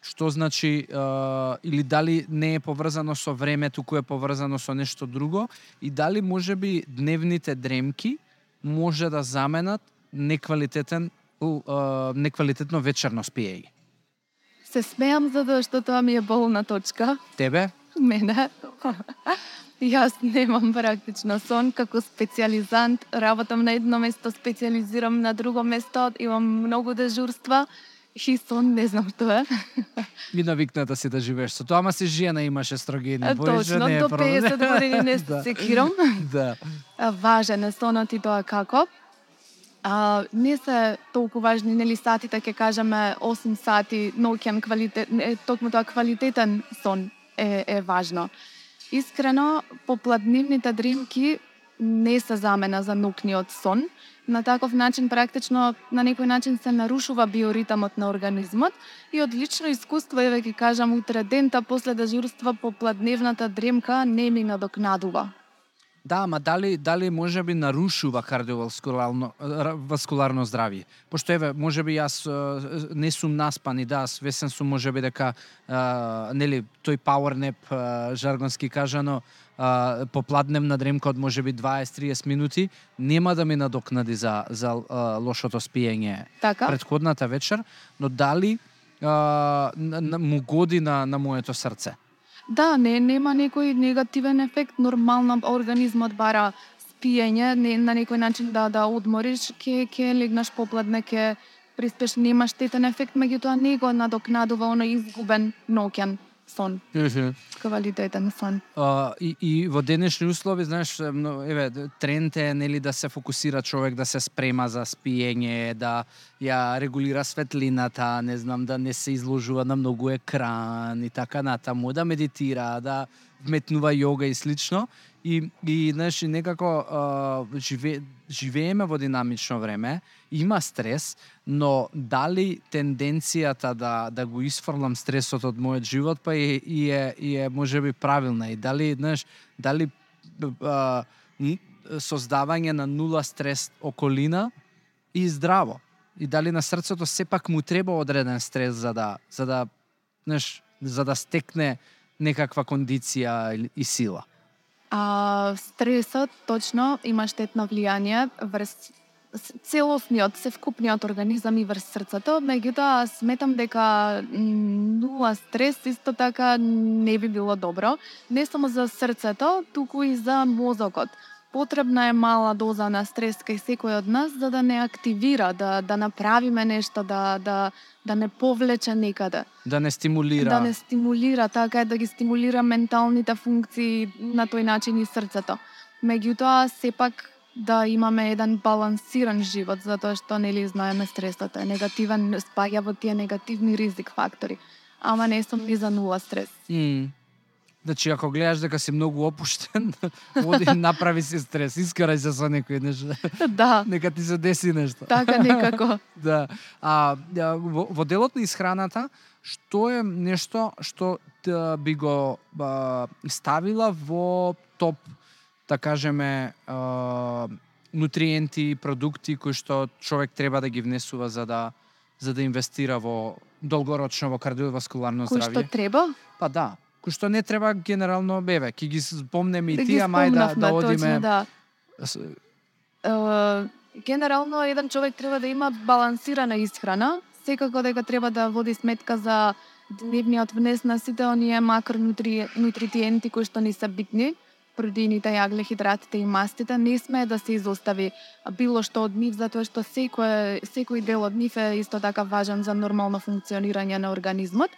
што значи а, или дали не е поврзано со време, туку е поврзано со нешто друго и дали може би дневните дремки може да заменат неквалитетен а, неквалитетно вечерно спиење. Се смеам затоа што тоа ми е болна точка. Тебе? Мене. Јас немам практично сон како специјализант, работам на едно место, специјализирам на друго место, имам многу дежурства и сон не знам што е. И навикната си да живееш со тоа, ама си жена имаш естрогени. Точно, не е до проблем. 50 години не Да. се секирам. Да. Важен е сонот и тоа како. А, не се толку важни, нели сатите, ќе кажеме 8 сати ноќен квалитет, токму тоа квалитетен сон е, е важно. Искрено, попладнивните дремки не се замена за ноќниот сон. На таков начин практично на некој начин се нарушува биоритамот на организмот и од лично искуство еве ќе кажам утре дента после дежурство попладневната дремка не ми надокнадува. Да, ма дали дали можеби нарушува кардиоваскуларно ра- васкуларно здравје? Пошто еве, можеби јас е, не сум наспан и да, свесен сум можеби дека а, нели тој power nap а, жаргонски кажано а, попладневна дремка од можеби 20-30 минути нема да ми надокнади за за а, лошото спиење Така? предходната вечер, но дали а, на, на, му годи на, на моето срце? Да, не нема некој негативен ефект, нормално организмот бара спиење, не, на некој начин да да одмориш, ке ке легнаш попладне, ке приспеш, нема штетен ефект, меѓутоа не го надокнадува оној изгубен ноќен сон, квалитетен сон. А, и, и во денешни услови, знаеш, еве, тренд е нели да се фокусира човек да се спрема за спиење, да ја регулира светлината, не знам, да не се изложува на многу екран и така натаму, да медитира, да вметнува јога и слично. И, и знаеш, некако живе, живееме во динамично време, има стрес, но дали тенденцијата да да го исфрлам стресот од мојот живот па и, и е и е можеби правилна и дали знаеш дали а, создавање на нула стрес околина и здраво и дали на срцето сепак му треба одреден стрес за да за да знаеш за да стекне некаква кондиција и сила. А стресот точно има штетно влијание врз целосниот, севкупниот организам и врз срцето, меѓутоа сметам дека нула стрес исто така не би било добро, не само за срцето, туку и за мозокот. Потребна е мала доза на стрес кај секој од нас за да не активира, да да направиме нешто, да да да не повлече некаде Да не стимулира. да не стимулира, така е да ги стимулира менталните функции на тој начин и срцето. Меѓутоа, сепак да имаме еден балансиран живот, затоа што нели знаеме стресот е негативен, спаѓа во тие негативни ризик фактори. Ама не сум ни за нула стрес. М. Значи, ако гледаш дека си многу опуштен, води, направи си стрес, искарај се со некој нешто. да, Нека ти се деси нешто. така некако. Да. А, а, во, во делот на исхраната, што е нешто што да, би го а, ставила во топ, да кажеме, нутриенти, продукти кои што човек треба да ги внесува за да за да инвестира во долгорочно во кардиоваскуларно Кој што здравје? треба? Па да, кој што не треба генерално беве, ќе ги спомнеме и Да тие, мај да, да одиме. Точно, да. С- Е, генерално еден човек треба да има балансирана исхрана, секако дека треба да води сметка за дневниот внес на сите оние макронутриенти кои што ни се битни, протеините, јаглехидратите и мастите, не смее да се изостави било што од нив, затоа што секој, секој дел од нив е исто така важен за нормално функционирање на организмот.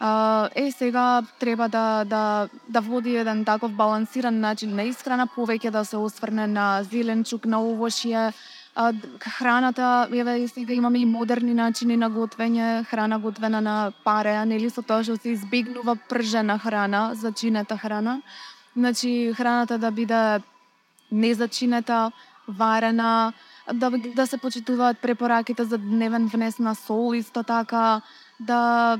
А, е, сега треба да, да, да води еден таков балансиран начин на исхрана, повеќе да се осврне на зеленчук, на овошје, а, храната, еве сега имаме и модерни начини на готвење, храна готвена на паре, а нели со тоа што се избегнува пржена храна, зачинета храна. Значи, храната да биде незачинета, варена, да, да се почитуваат препораките за дневен внес на сол, исто така, да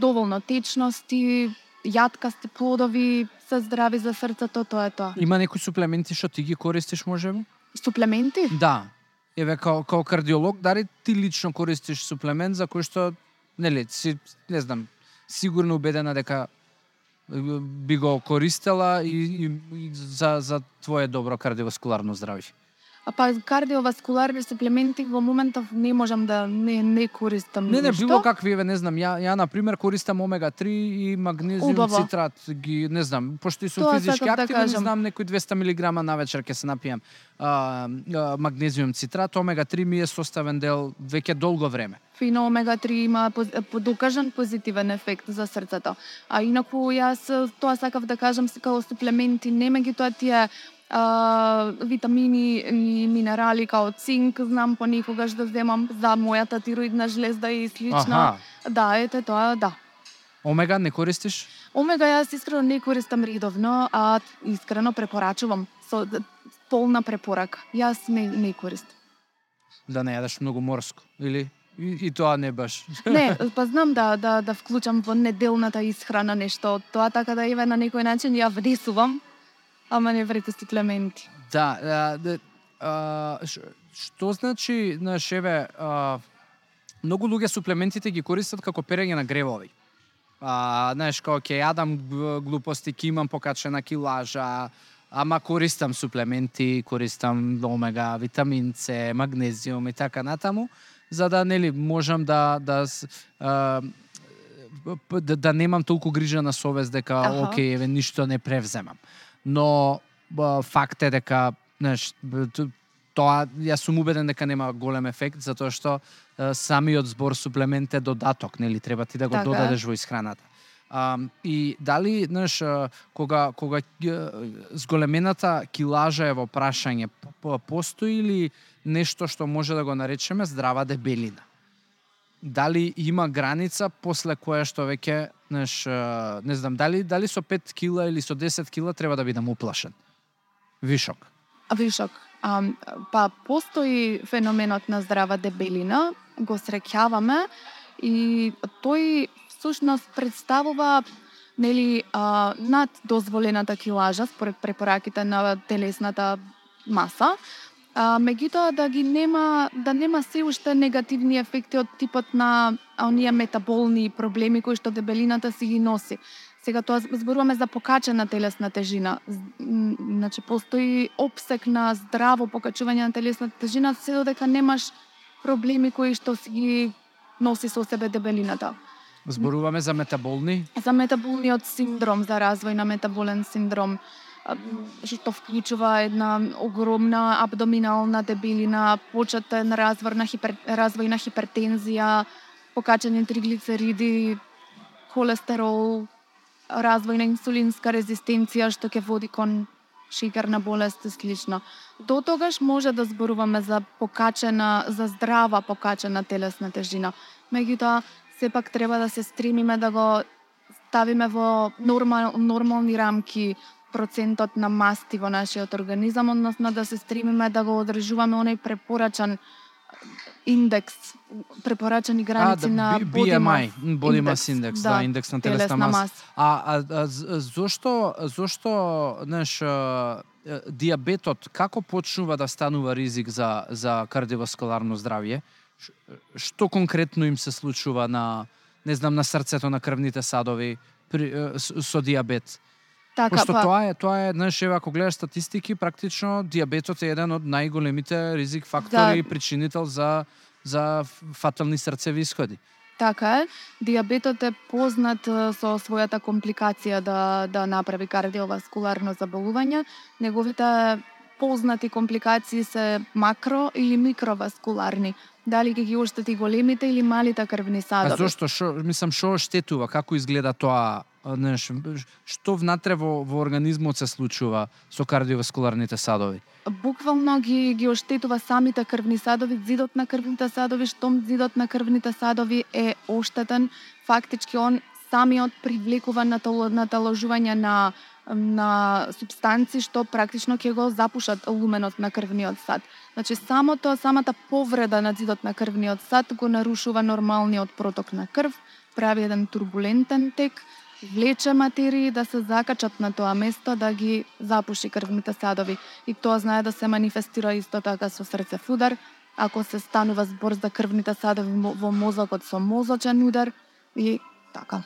доволно течности, јаткасти плодови, се здрави за срцето, тоа е тоа. Има некои суплементи што ти ги користиш можеби? Суплементи? Да. Еве као као кардиолог, дали ти лично користиш суплемент за кој што нели си не знам, сигурно убедена дека би го користела и, и, и за за твое добро кардиоваскуларно здравје. А па кардиоваскуларни суплементи во моментов не можам да не не користам Не, не, ништо. било какви, еве, не знам, ја, ја на пример користам омега 3 и магнезиум Убаво. цитрат, ги, не знам, пошто и сум Тоа физички да активен, кажам. знам некои 200 мг на вечер ќе се напијам а, а, магнезиум цитрат, омега 3 ми е составен дел веќе долго време. Фино омега 3 има докажан позитивен ефект за срцето. А инаку јас тоа сакав да кажам се као суплементи, не меѓутоа тие а, витамини и минерали као цинк, знам понекогаш да земам за мојата тироидна жлезда и слично. Аха. Да, ете тоа, да. Омега не користиш? Омега јас искрено не користам редовно, а искрено препорачувам со полна препорака. Јас не не користам. Да не јадеш многу морско, или? И, и тоа не баш. Не, па знам да да да вклучам во неделната исхрана нешто тоа, така да еве на некој начин ја внесувам ама не вреди суплементи. Да, а, да а, ш- што значи, знаеш, еве, а, многу луѓе суплементите ги користат како перење на гревови. А, знаеш, како ќе јадам глупости, ќе имам покачена килажа, ама користам суплементи, користам омега, витамин С, магнезиум и така натаму, за да нели можам да да а, да, да немам толку грижа на совест дека Аха. окей, еве ништо не превземам. Но ба, факт е дека, знаеш, тоа јас сум убеден дека нема голем ефект затоа што е, самиот збор суплемент е додаток, нели треба ти да го Така додадеш во исхраната. А, и дали, знаеш, кога кога зголемената килажа е во прашање, постои ли нешто што може да го наречеме здрава дебелина? Дали има граница после која што веќе, знаеш, не знам, дали дали со 5 кила или со 10 кила треба да бидам уплашен? Вишок. Вишок. А, па постои феноменот на здрава дебелина, го среќаваме и тој всушност представува нели а, над дозволената килажа според препораките на телесната маса. А, меѓутоа да ги нема да нема се уште негативни ефекти од типот на оние метаболни проблеми кои што дебелината си ги носи. Сега тоа зборуваме за покачена телесна тежина. Значи постои обсек на здраво покачување на телесна тежина се додека немаш проблеми кои што си ги носи со себе дебелината. Зборуваме за метаболни. За метаболниот синдром, за развој на метаболен синдром, што вклучува една огромна абдоминална дебелина, почетен развор на хипер, развој на хипертензија, покачени триглицериди, холестерол, развој на инсулинска резистенција што ќе води кон шикарна болест и слично. До тогаш може да зборуваме за покачена, за здрава покачена телесна тежина. Меѓутоа, сепак треба да се стремиме да го ставиме во нормал, нормални рамки процентот на масти во нашиот организам, односно да се стремиме да го одржуваме оној препорачан индекс, препорачани граници да, на BMI, body mass index, да, индекс на телесна маса. А, а, а зошто, зошто, знаеш, а, диабетот како почнува да станува ризик за за кардиоваскуларно здравје? Што конкретно им се случува на не знам на срцето, на крвните садови при, со диабет? Така, Пошто па, тоа е, тоа е, знаеш, еве ако гледаш статистики, практично диабетот е еден од најголемите ризик фактори и Да. причинител за за фатални срцеви исходи. Така е. Диабетот е познат со својата компликација да, да направи кардиоваскуларно заболување. Неговите познати компликации се макро или микроваскуларни. Дали ќе ги оштети големите или малите крвни А садови. зошто шо мислам што штетува, како изгледа тоа, а, знаеш, што внатре во во организмот се случува со кардиоваскуларните садови? Буквално ги ги оштетува самите крвни садови, зидот на крвните садови, штом зидот на крвните садови е оштетен, фактички он самиот привлекува натало- наталожување на на субстанци што практично ќе го запушат луменот на крвниот сад. Значи самото самата повреда на зидот на крвниот сад го нарушува нормалниот проток на крв, прави еден турбулентен тек, влече материи да се закачат на тоа место да ги запуши крвните садови. И тоа знае да се манифестира исто така со срцев удар, ако се станува збор за крвните садови во мозокот со мозочен удар и така.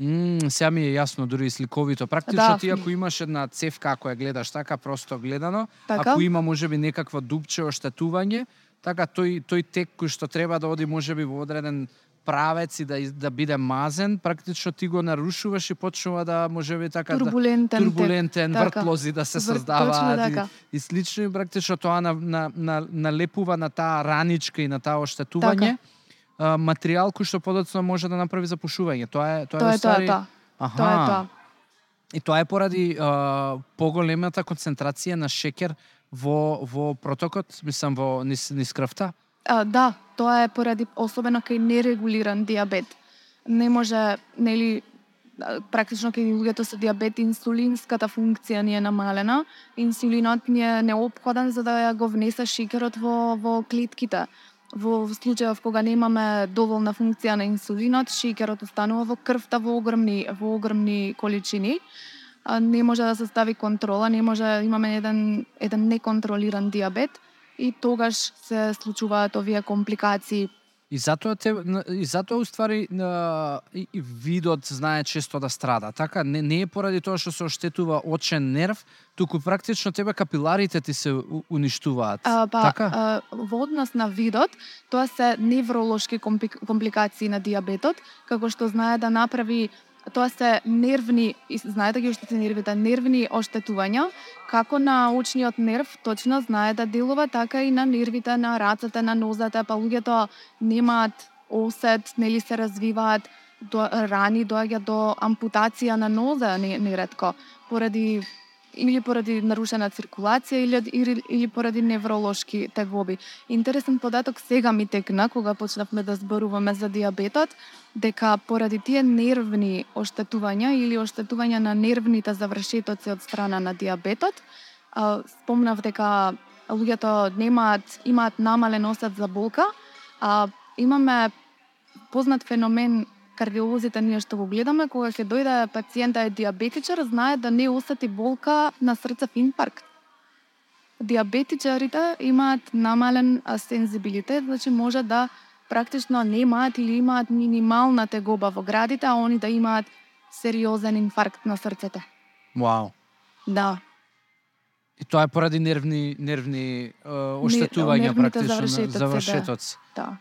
Мм, сега ми е јасно дури и сликовито. Практично Да. ти ако имаш една цевка ако ја гледаш така просто гледано, Така. ако има можеби некакво дупче оштетување, така тој тој тек кој што треба да оди можеби во одреден правец и да да биде мазен, практично ти го нарушуваш и почнува да можеби така да Турбулентен, турбулентен тек. Така. вртлози да се создаваат така. и, и слично и практично тоа на, на, на, налепува на таа раничка и на таа оштетување а, материјал кој што подоцна може да направи запушување. Тоа е тоа, Тоа е е тоа, уствари- тоа. Аха. Тоа е тоа. И тоа е поради а, поголемата концентрација на шеќер во во протокот, мислам во низ, низ крвта. А, да, тоа е поради особено кај нерегулиран диабет. Не може, нели, практично кај луѓето со диабет инсулинската функција ни е намалена. Инсулинот ни е неопходен за да ја го внесе шеќерот во во клетките. Во случајов кога немаме доволна функција на инсулинот, шеќерот останува во крвта во огромни во огромни количини. не може да се стави контрола, не може имаме еден еден неконтролиран диабет и тогаш се случуваат овие компликации И затоа те и затоа уствари видот знае често да страда. Така не, не е поради тоа што се оштетува очен нерв, туку практично тебе капиларите ти се уништуваат. А, па, така? а, во однос на видот, тоа се невролошки компли- компликации на диабетот, како што знае да направи тоа се нервни, знаете ги оштети нервите, да, нервни оштетувања, како на очниот нерв точно знае да делува, така и на нервите на рацете, на нозете, па луѓето немаат осет, нели се развиваат до, рани доаѓа до ампутација на ноза не- неретко, поради или поради нарушена циркулација или, или, или поради невролошки тегоби. Интересен податок сега ми текна кога почнавме да зборуваме за диабетот, дека поради тие нервни оштетувања или оштетувања на нервните завршетоци од страна на диабетот, спомнав дека луѓето немаат имаат намален осет за болка, а имаме познат феномен кардиолозите ние што го гледаме, кога ќе дојде пациента е диабетичар, знае да не осети болка на срцев инфаркт. Диабетичарите имаат намален сензибилитет, значи може да практично немаат или имаат минимална тегоба во градите, а они да имаат сериозен инфаркт на срцето. Вау. Да. И тоа е поради нервни нервни е, оштетувања практично завршетоци, да. завршетоци. Да.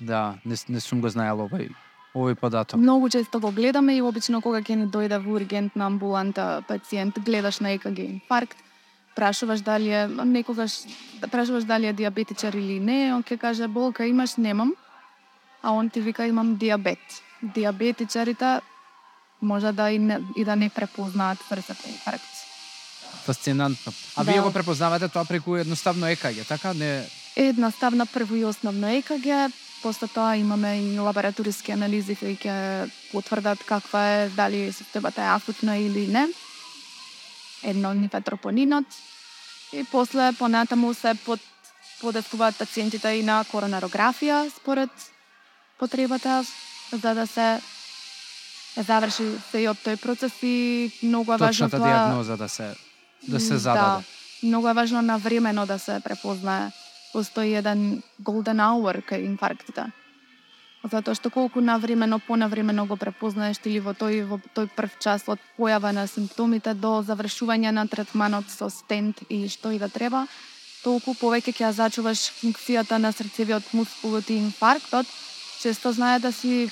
Да, не, не сум го знаел овој овој податок. Многу често го гледаме и обично кога ќе ни дојде во ургентна амбуланта пациент, гледаш на ЕКГ инфаркт, прашуваш дали е некогаш прашуваш дали е диабетичар или не, он ќе каже болка имаш, немам. А он ти вика имам диабет. Диабетичарите може да и, не, и да не препознаат срцето инфаркт. Фасцинантно. А Да. вие го препознавате тоа преку едноставно ЕКГ, така? Не Едноставна прво и основно ЕКГ, после тоа имаме и лабораториски анализи кои ќе потврдат каква е, дали системата е акутна или не. Едно од нив е тропонинот. И после понатаму се под подестуваат пациентите и на коронарографија според потребата, за да се заврши сејот тој процес и многу е важно точната тоа диагноза да се да се зададе. Да, многу е важно на времено да се препознае. Постои еден golden hour кај инфарктите. Затоа што колку навремено, понавремено го препознаеш или во тој во тој прв час од појава на симптомите до завршување на третманот со стент или што и да треба, толку повеќе ќе ја зачуваш функцијата на срцевиот мускулот и инфарктот, често знае да си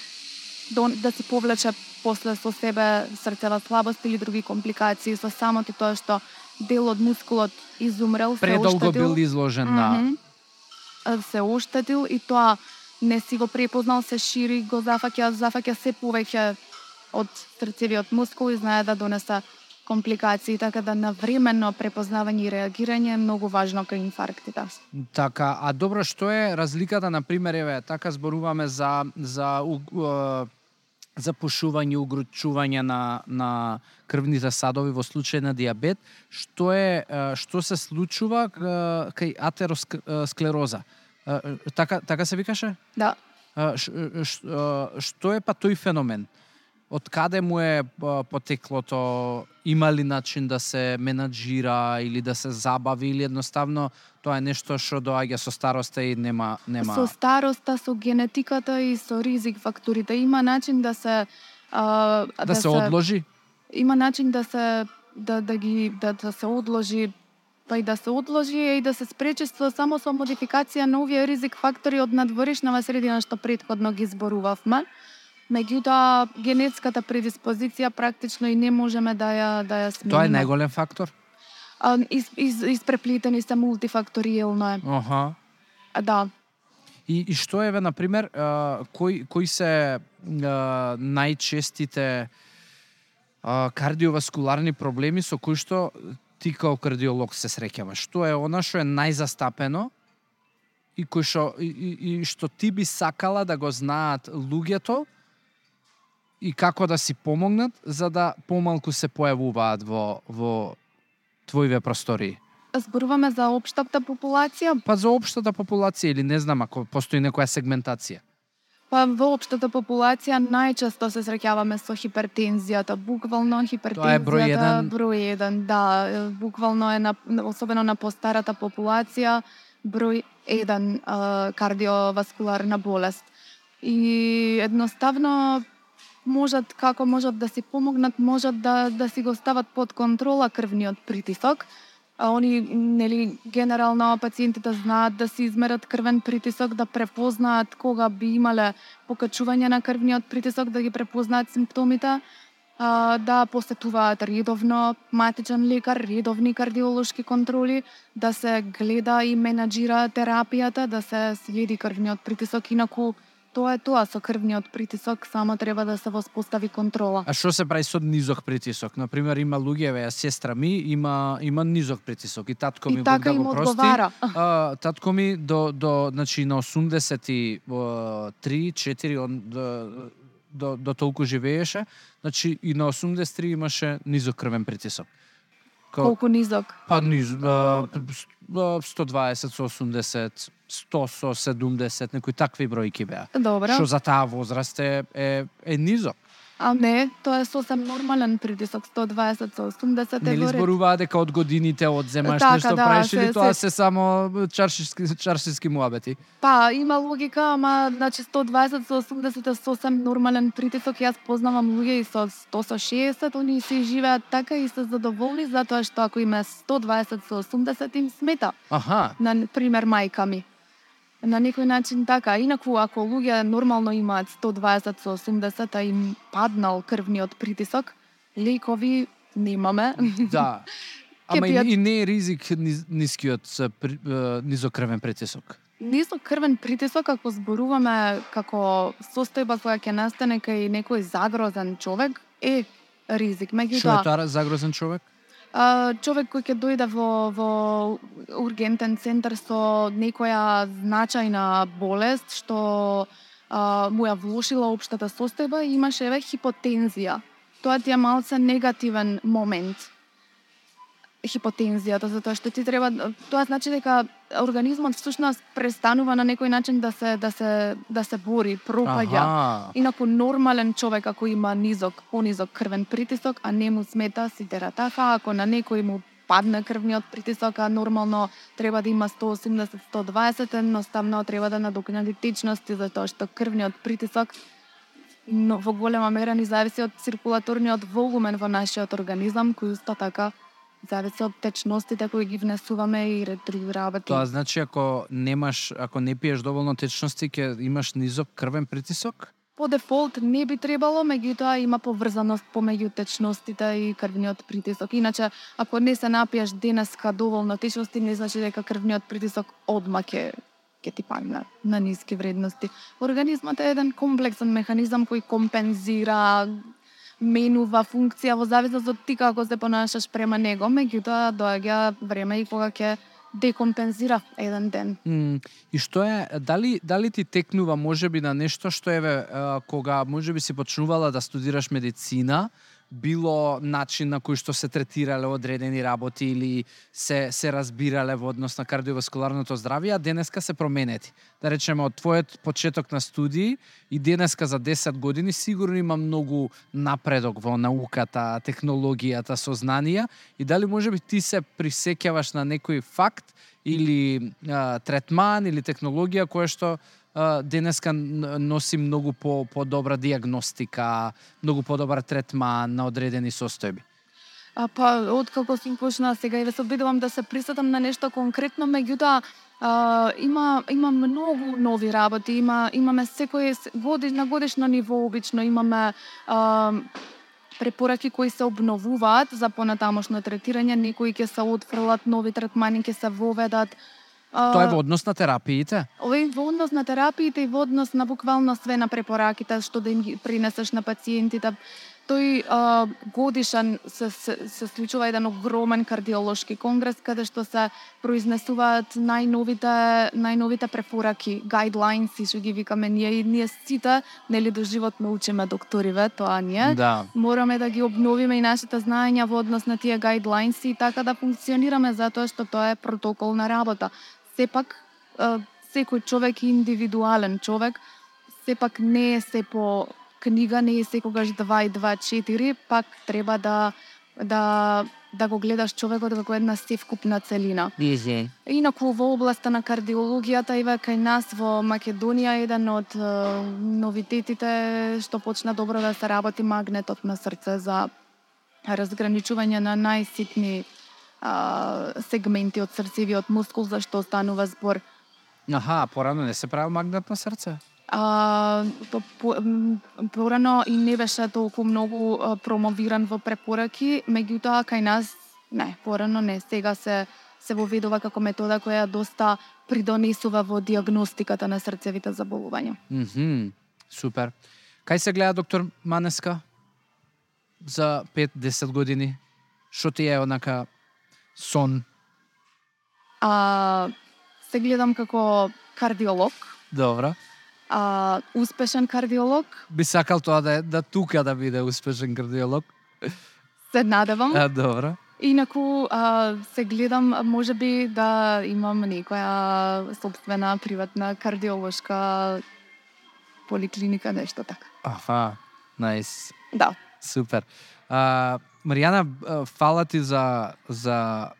да си повлече после со себе срцева слабост или други компликации со самото тоа што дел од мускулот изумрел, се Предолго бил изложен на Мгм. А, се оштетил и тоа не си го препознал, се шири, го зафаќа, зафаќа се повеќе од срцевиот мускул и знае да донесе компликации, така да навремено препознавање и реагирање е многу важно кај инфарктите. Така, а добро, што е разликата, на пример, еве, така зборуваме за за у- е, за пушување, угручување на на крвните садови во случај на диабет, што е е, што се случува кај атеросклероза? Така така се викаше? Да, А, ш- ш- а, што е па тој феномен? Од каде му е потеклото? Има ли начин да се менаџира или да се забави или едноставно тоа е нешто што доаѓа со староста и нема нема Со староста, со генетиката и со ризик факторите има начин да се а, да, се одложи? има начин да се да да ги да, да се одложи па и да се одложи и да се спречи со само со модификација на овие ризик фактори од надворешнава средина што претходно ги зборувавме. Меѓутоа генетската предиспозиција практично и не можеме да ја да ја смениме. Тоа е најголем фактор? А, из, из, испреплетени се мултифакториелно е. Аха. А, Да. И, и што е, на пример, кои, кои се а, најчестите а, кардиоваскуларни проблеми со кои што ти као кардиолог се среќаваш? Што е она што е најзастапено и кој што и, и, и што ти би сакала да го знаат луѓето и како да си помогнат за да помалку се појавуваат во во твоиве простории? Зборуваме за општата популација. Па за општата популација или не знам ако постои некоја сегментација. Па во општата популација најчесто се среќаваме со хипертензијата, буквално хипертензијата број еден. број еден, да, е, буквално е на особено на постарата популација број еден а, кардиоваскуларна болест. И едноставно можат како можат да си помогнат, можат да да си го стават под контрола крвниот притисок. А они нели генерално пациентите знаат да си измерат крвен притисок, да препознаат кога би имале покачување на крвниот притисок, да ги препознаат симптомите, а, да посетуваат редовно матичен лекар, редовни кардиолошки контроли, да се гледа и менаџира терапијата, да се следи крвниот притисок, инаку тоа е тоа со крвниот притисок, само треба да се воспостави контрола. А што се прави со низок притисок? На пример, има луѓе, еве, сестра ми има има низок притисок и татко ми И така да го прости. одговара. А, татко ми до до значи на 83 4 он до, до до толку живееше, значи и на 83 имаше низок крвен притисок. Ко- Колку низок? Па низ, а, 120 со 80, 100 со 70, некои такви бројки беа. Добро. Што за таа возраст е, е, е низок. А не, тоа е сосем нормален притисок, 120 со 80 е Нели зборуваа дека од годините одземаш Така, нешто да, правиш или се- тоа се- се само чаршиски чаршиски муабети? Па, има логика, ама значи 120 со 80 е сосем нормален притисок. Јас познавам луѓе и со 100 со 60, они си живеат така и се задоволни затоа што ако има 120 со 80 им смета. Аха, На пример мајка ми. На некој начин така. Инаку ако луѓе нормално имаат 120 со 80, а им паднал крвниот притисок, лекови немаме. да. Ама и, пијат- и не е ризик низ, нискиот при- низокрвен притисок. Нисок крвен притисок, ако зборуваме како состојба која ќе настане кај некој загрозен човек, е ризик. Што е Меѓутоа, тоа загрозен човек? Човек кој ќе дојде во, во ургентен центар со некоја значајна болест, што а, му ја влошила општата состојба, имаше еве хипотензија. Тоа ти е малце негативен момент хипотензијата, затоа што ти треба тоа значи дека организмот всушност престанува на некој начин да се да се да се бори, пропаѓа. Аха. Инаку нормален човек ако има низок, понизок крвен притисок, а не му смета си така, ако на некој му падне крвниот притисок, а нормално треба да има 180-120, едноставно треба да надокнади течности затоа што крвниот притисок но во голема мера ни зависи од циркулаторниот волумен во нашиот организам, кој исто така зависи од течностите кои ги внесуваме и ретри работи. Тоа значи ако немаш, ако не пиеш доволно течности, ќе имаш низок крвен притисок? По дефолт не би требало, меѓутоа има поврзаност помеѓу течностите и крвниот притисок. Иначе, ако не се напиеш денеска доволно течности, не значи дека крвниот притисок одма ќе ќе ти падне на ниски вредности. Организмот е еден комплексен механизам кој компензира, менува функција во зависност од ти како се понашаш према него, меѓутоа доаѓа време и кога ќе декомпензира еден ден. Mm, и што е, дали, дали ти текнува можеби на нешто што еве, кога можеби си почнувала да студираш медицина, било начин на кој што се третирале одредени работи или се се разбирале во однос на кардиоваскуларното здравје, а денеска се променети. Да речеме од твојот почеток на студии и денеска за 10 години сигурно има многу напредок во науката, технологијата, сознанија и дали можеби ти се присеќаваш на некој факт или а, третман или технологија која што денеска носи многу по подобра диагностика, многу подобар третман на одредени состојби. А па, откако сум почнала сега и ве се обидувам да се присетам на нешто конкретно, меѓутоа а, има има многу нови работи, има имаме секој годиш на годишно ниво обично имаме а, препораки кои се обновуваат за понатамошно третирање, некои ќе се отфрлат, нови третмани ќе се воведат. А, Тоа е во однос на терапиите? Ова и во однос на терапиите и во однос на буквално све на препораките што да им ги принесеш на пациентите. Тој а, годишен се, се, се случува еден огромен кардиолошки конгрес каде што се произнесуваат најновите најновите препораки, guidelines и што ги викаме ние и ние сите нели до животно учиме докториве, тоа ние Да. мораме да ги обновиме и нашите знаења во однос на тие guidelines и така да функционираме затоа што тоа е протоколна работа. Сепак секој човек е индивидуален човек, сепак не е се по книга, не е секогаш 2 и 2 4, пак треба да да да го гледаш човекот како една севкупна целина. Изи. Инаку во областа на кардиологијата и кај нас во Македонија еден од е, новитетите што почна добро да се работи магнетот на срце за разграничување на најситни а, сегменти од срцевиот мускул за што станува збор. Аха, порано не се прави магнет на срце? А, по, по, м, порано и не беше толку многу промовиран во препораки, меѓутоа кај нас не, порано не, сега се се воведува како метода која доста придонесува во диагностиката на срцевите заболувања. Мгм. Супер. Кај се гледа доктор Манеска за 5-10 години? Што ти е онака сон? А, се гледам како кардиолог, Добро. а, успешен кардиолог, Би сакал тоа да да тука да биде успешен кардиолог. се надевам. А, добро. Инаку а, се гледам може би да имам некоја собствена приватна кардиолошка поликлиника, нешто така. Аха, најс. Да. Супер. А, Маријана, фала ти за за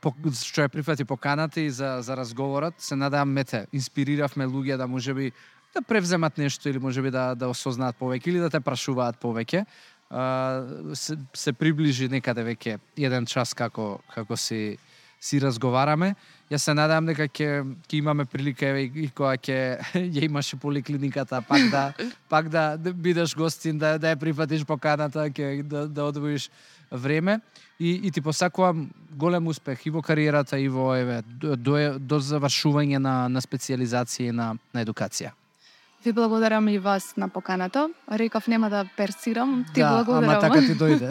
по, што ја прифати поканата и за за разговорот. Се надам мете инспириравме луѓе да може би да превземат нешто или може би да да осознаат повеќе или да те прашуваат повеќе. А, се, се приближи некаде веќе еден час како како си си разговараме. Јас се надевам дека ќе ќе имаме прилика еве и кога ќе ја имаш и поликлиниката пак да пак да, да бидеш гостин да да ја прифатиш поканата ќе да да одвоиш време и и ти посакувам голем успех и во кариерата и во еве до до, до завршување на на специализација и на на едукација. Ви благодарам и вас на поканата. Реков нема да персирам. Ти да, благодарам. ама така ти дојде.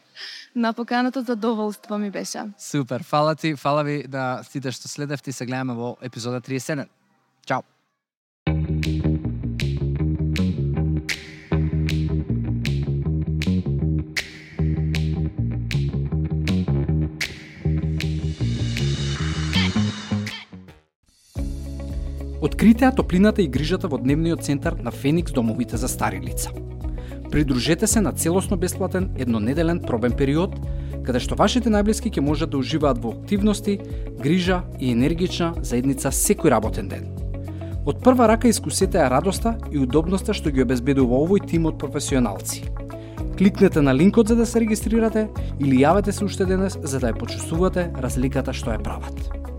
на поканата задоволство ми беше. Супер. Фала ти, фала ви на сите што следевте и се гледаме во епизода 30. Чао. Открите ја топлината и грижата во дневниот центар на Феникс домовите за стари лица. Придружете се на целосно бесплатен еднонеделен пробен период, каде што вашите најблиски ќе можат да уживаат во активности, грижа и енергична заедница секој работен ден. Од прва рака искусете ја радоста и удобноста што ги обезбедува овој тим од професионалци. Кликнете на линкот за да се регистрирате или јавете се уште денес за да ја почувствувате разликата што ја прават.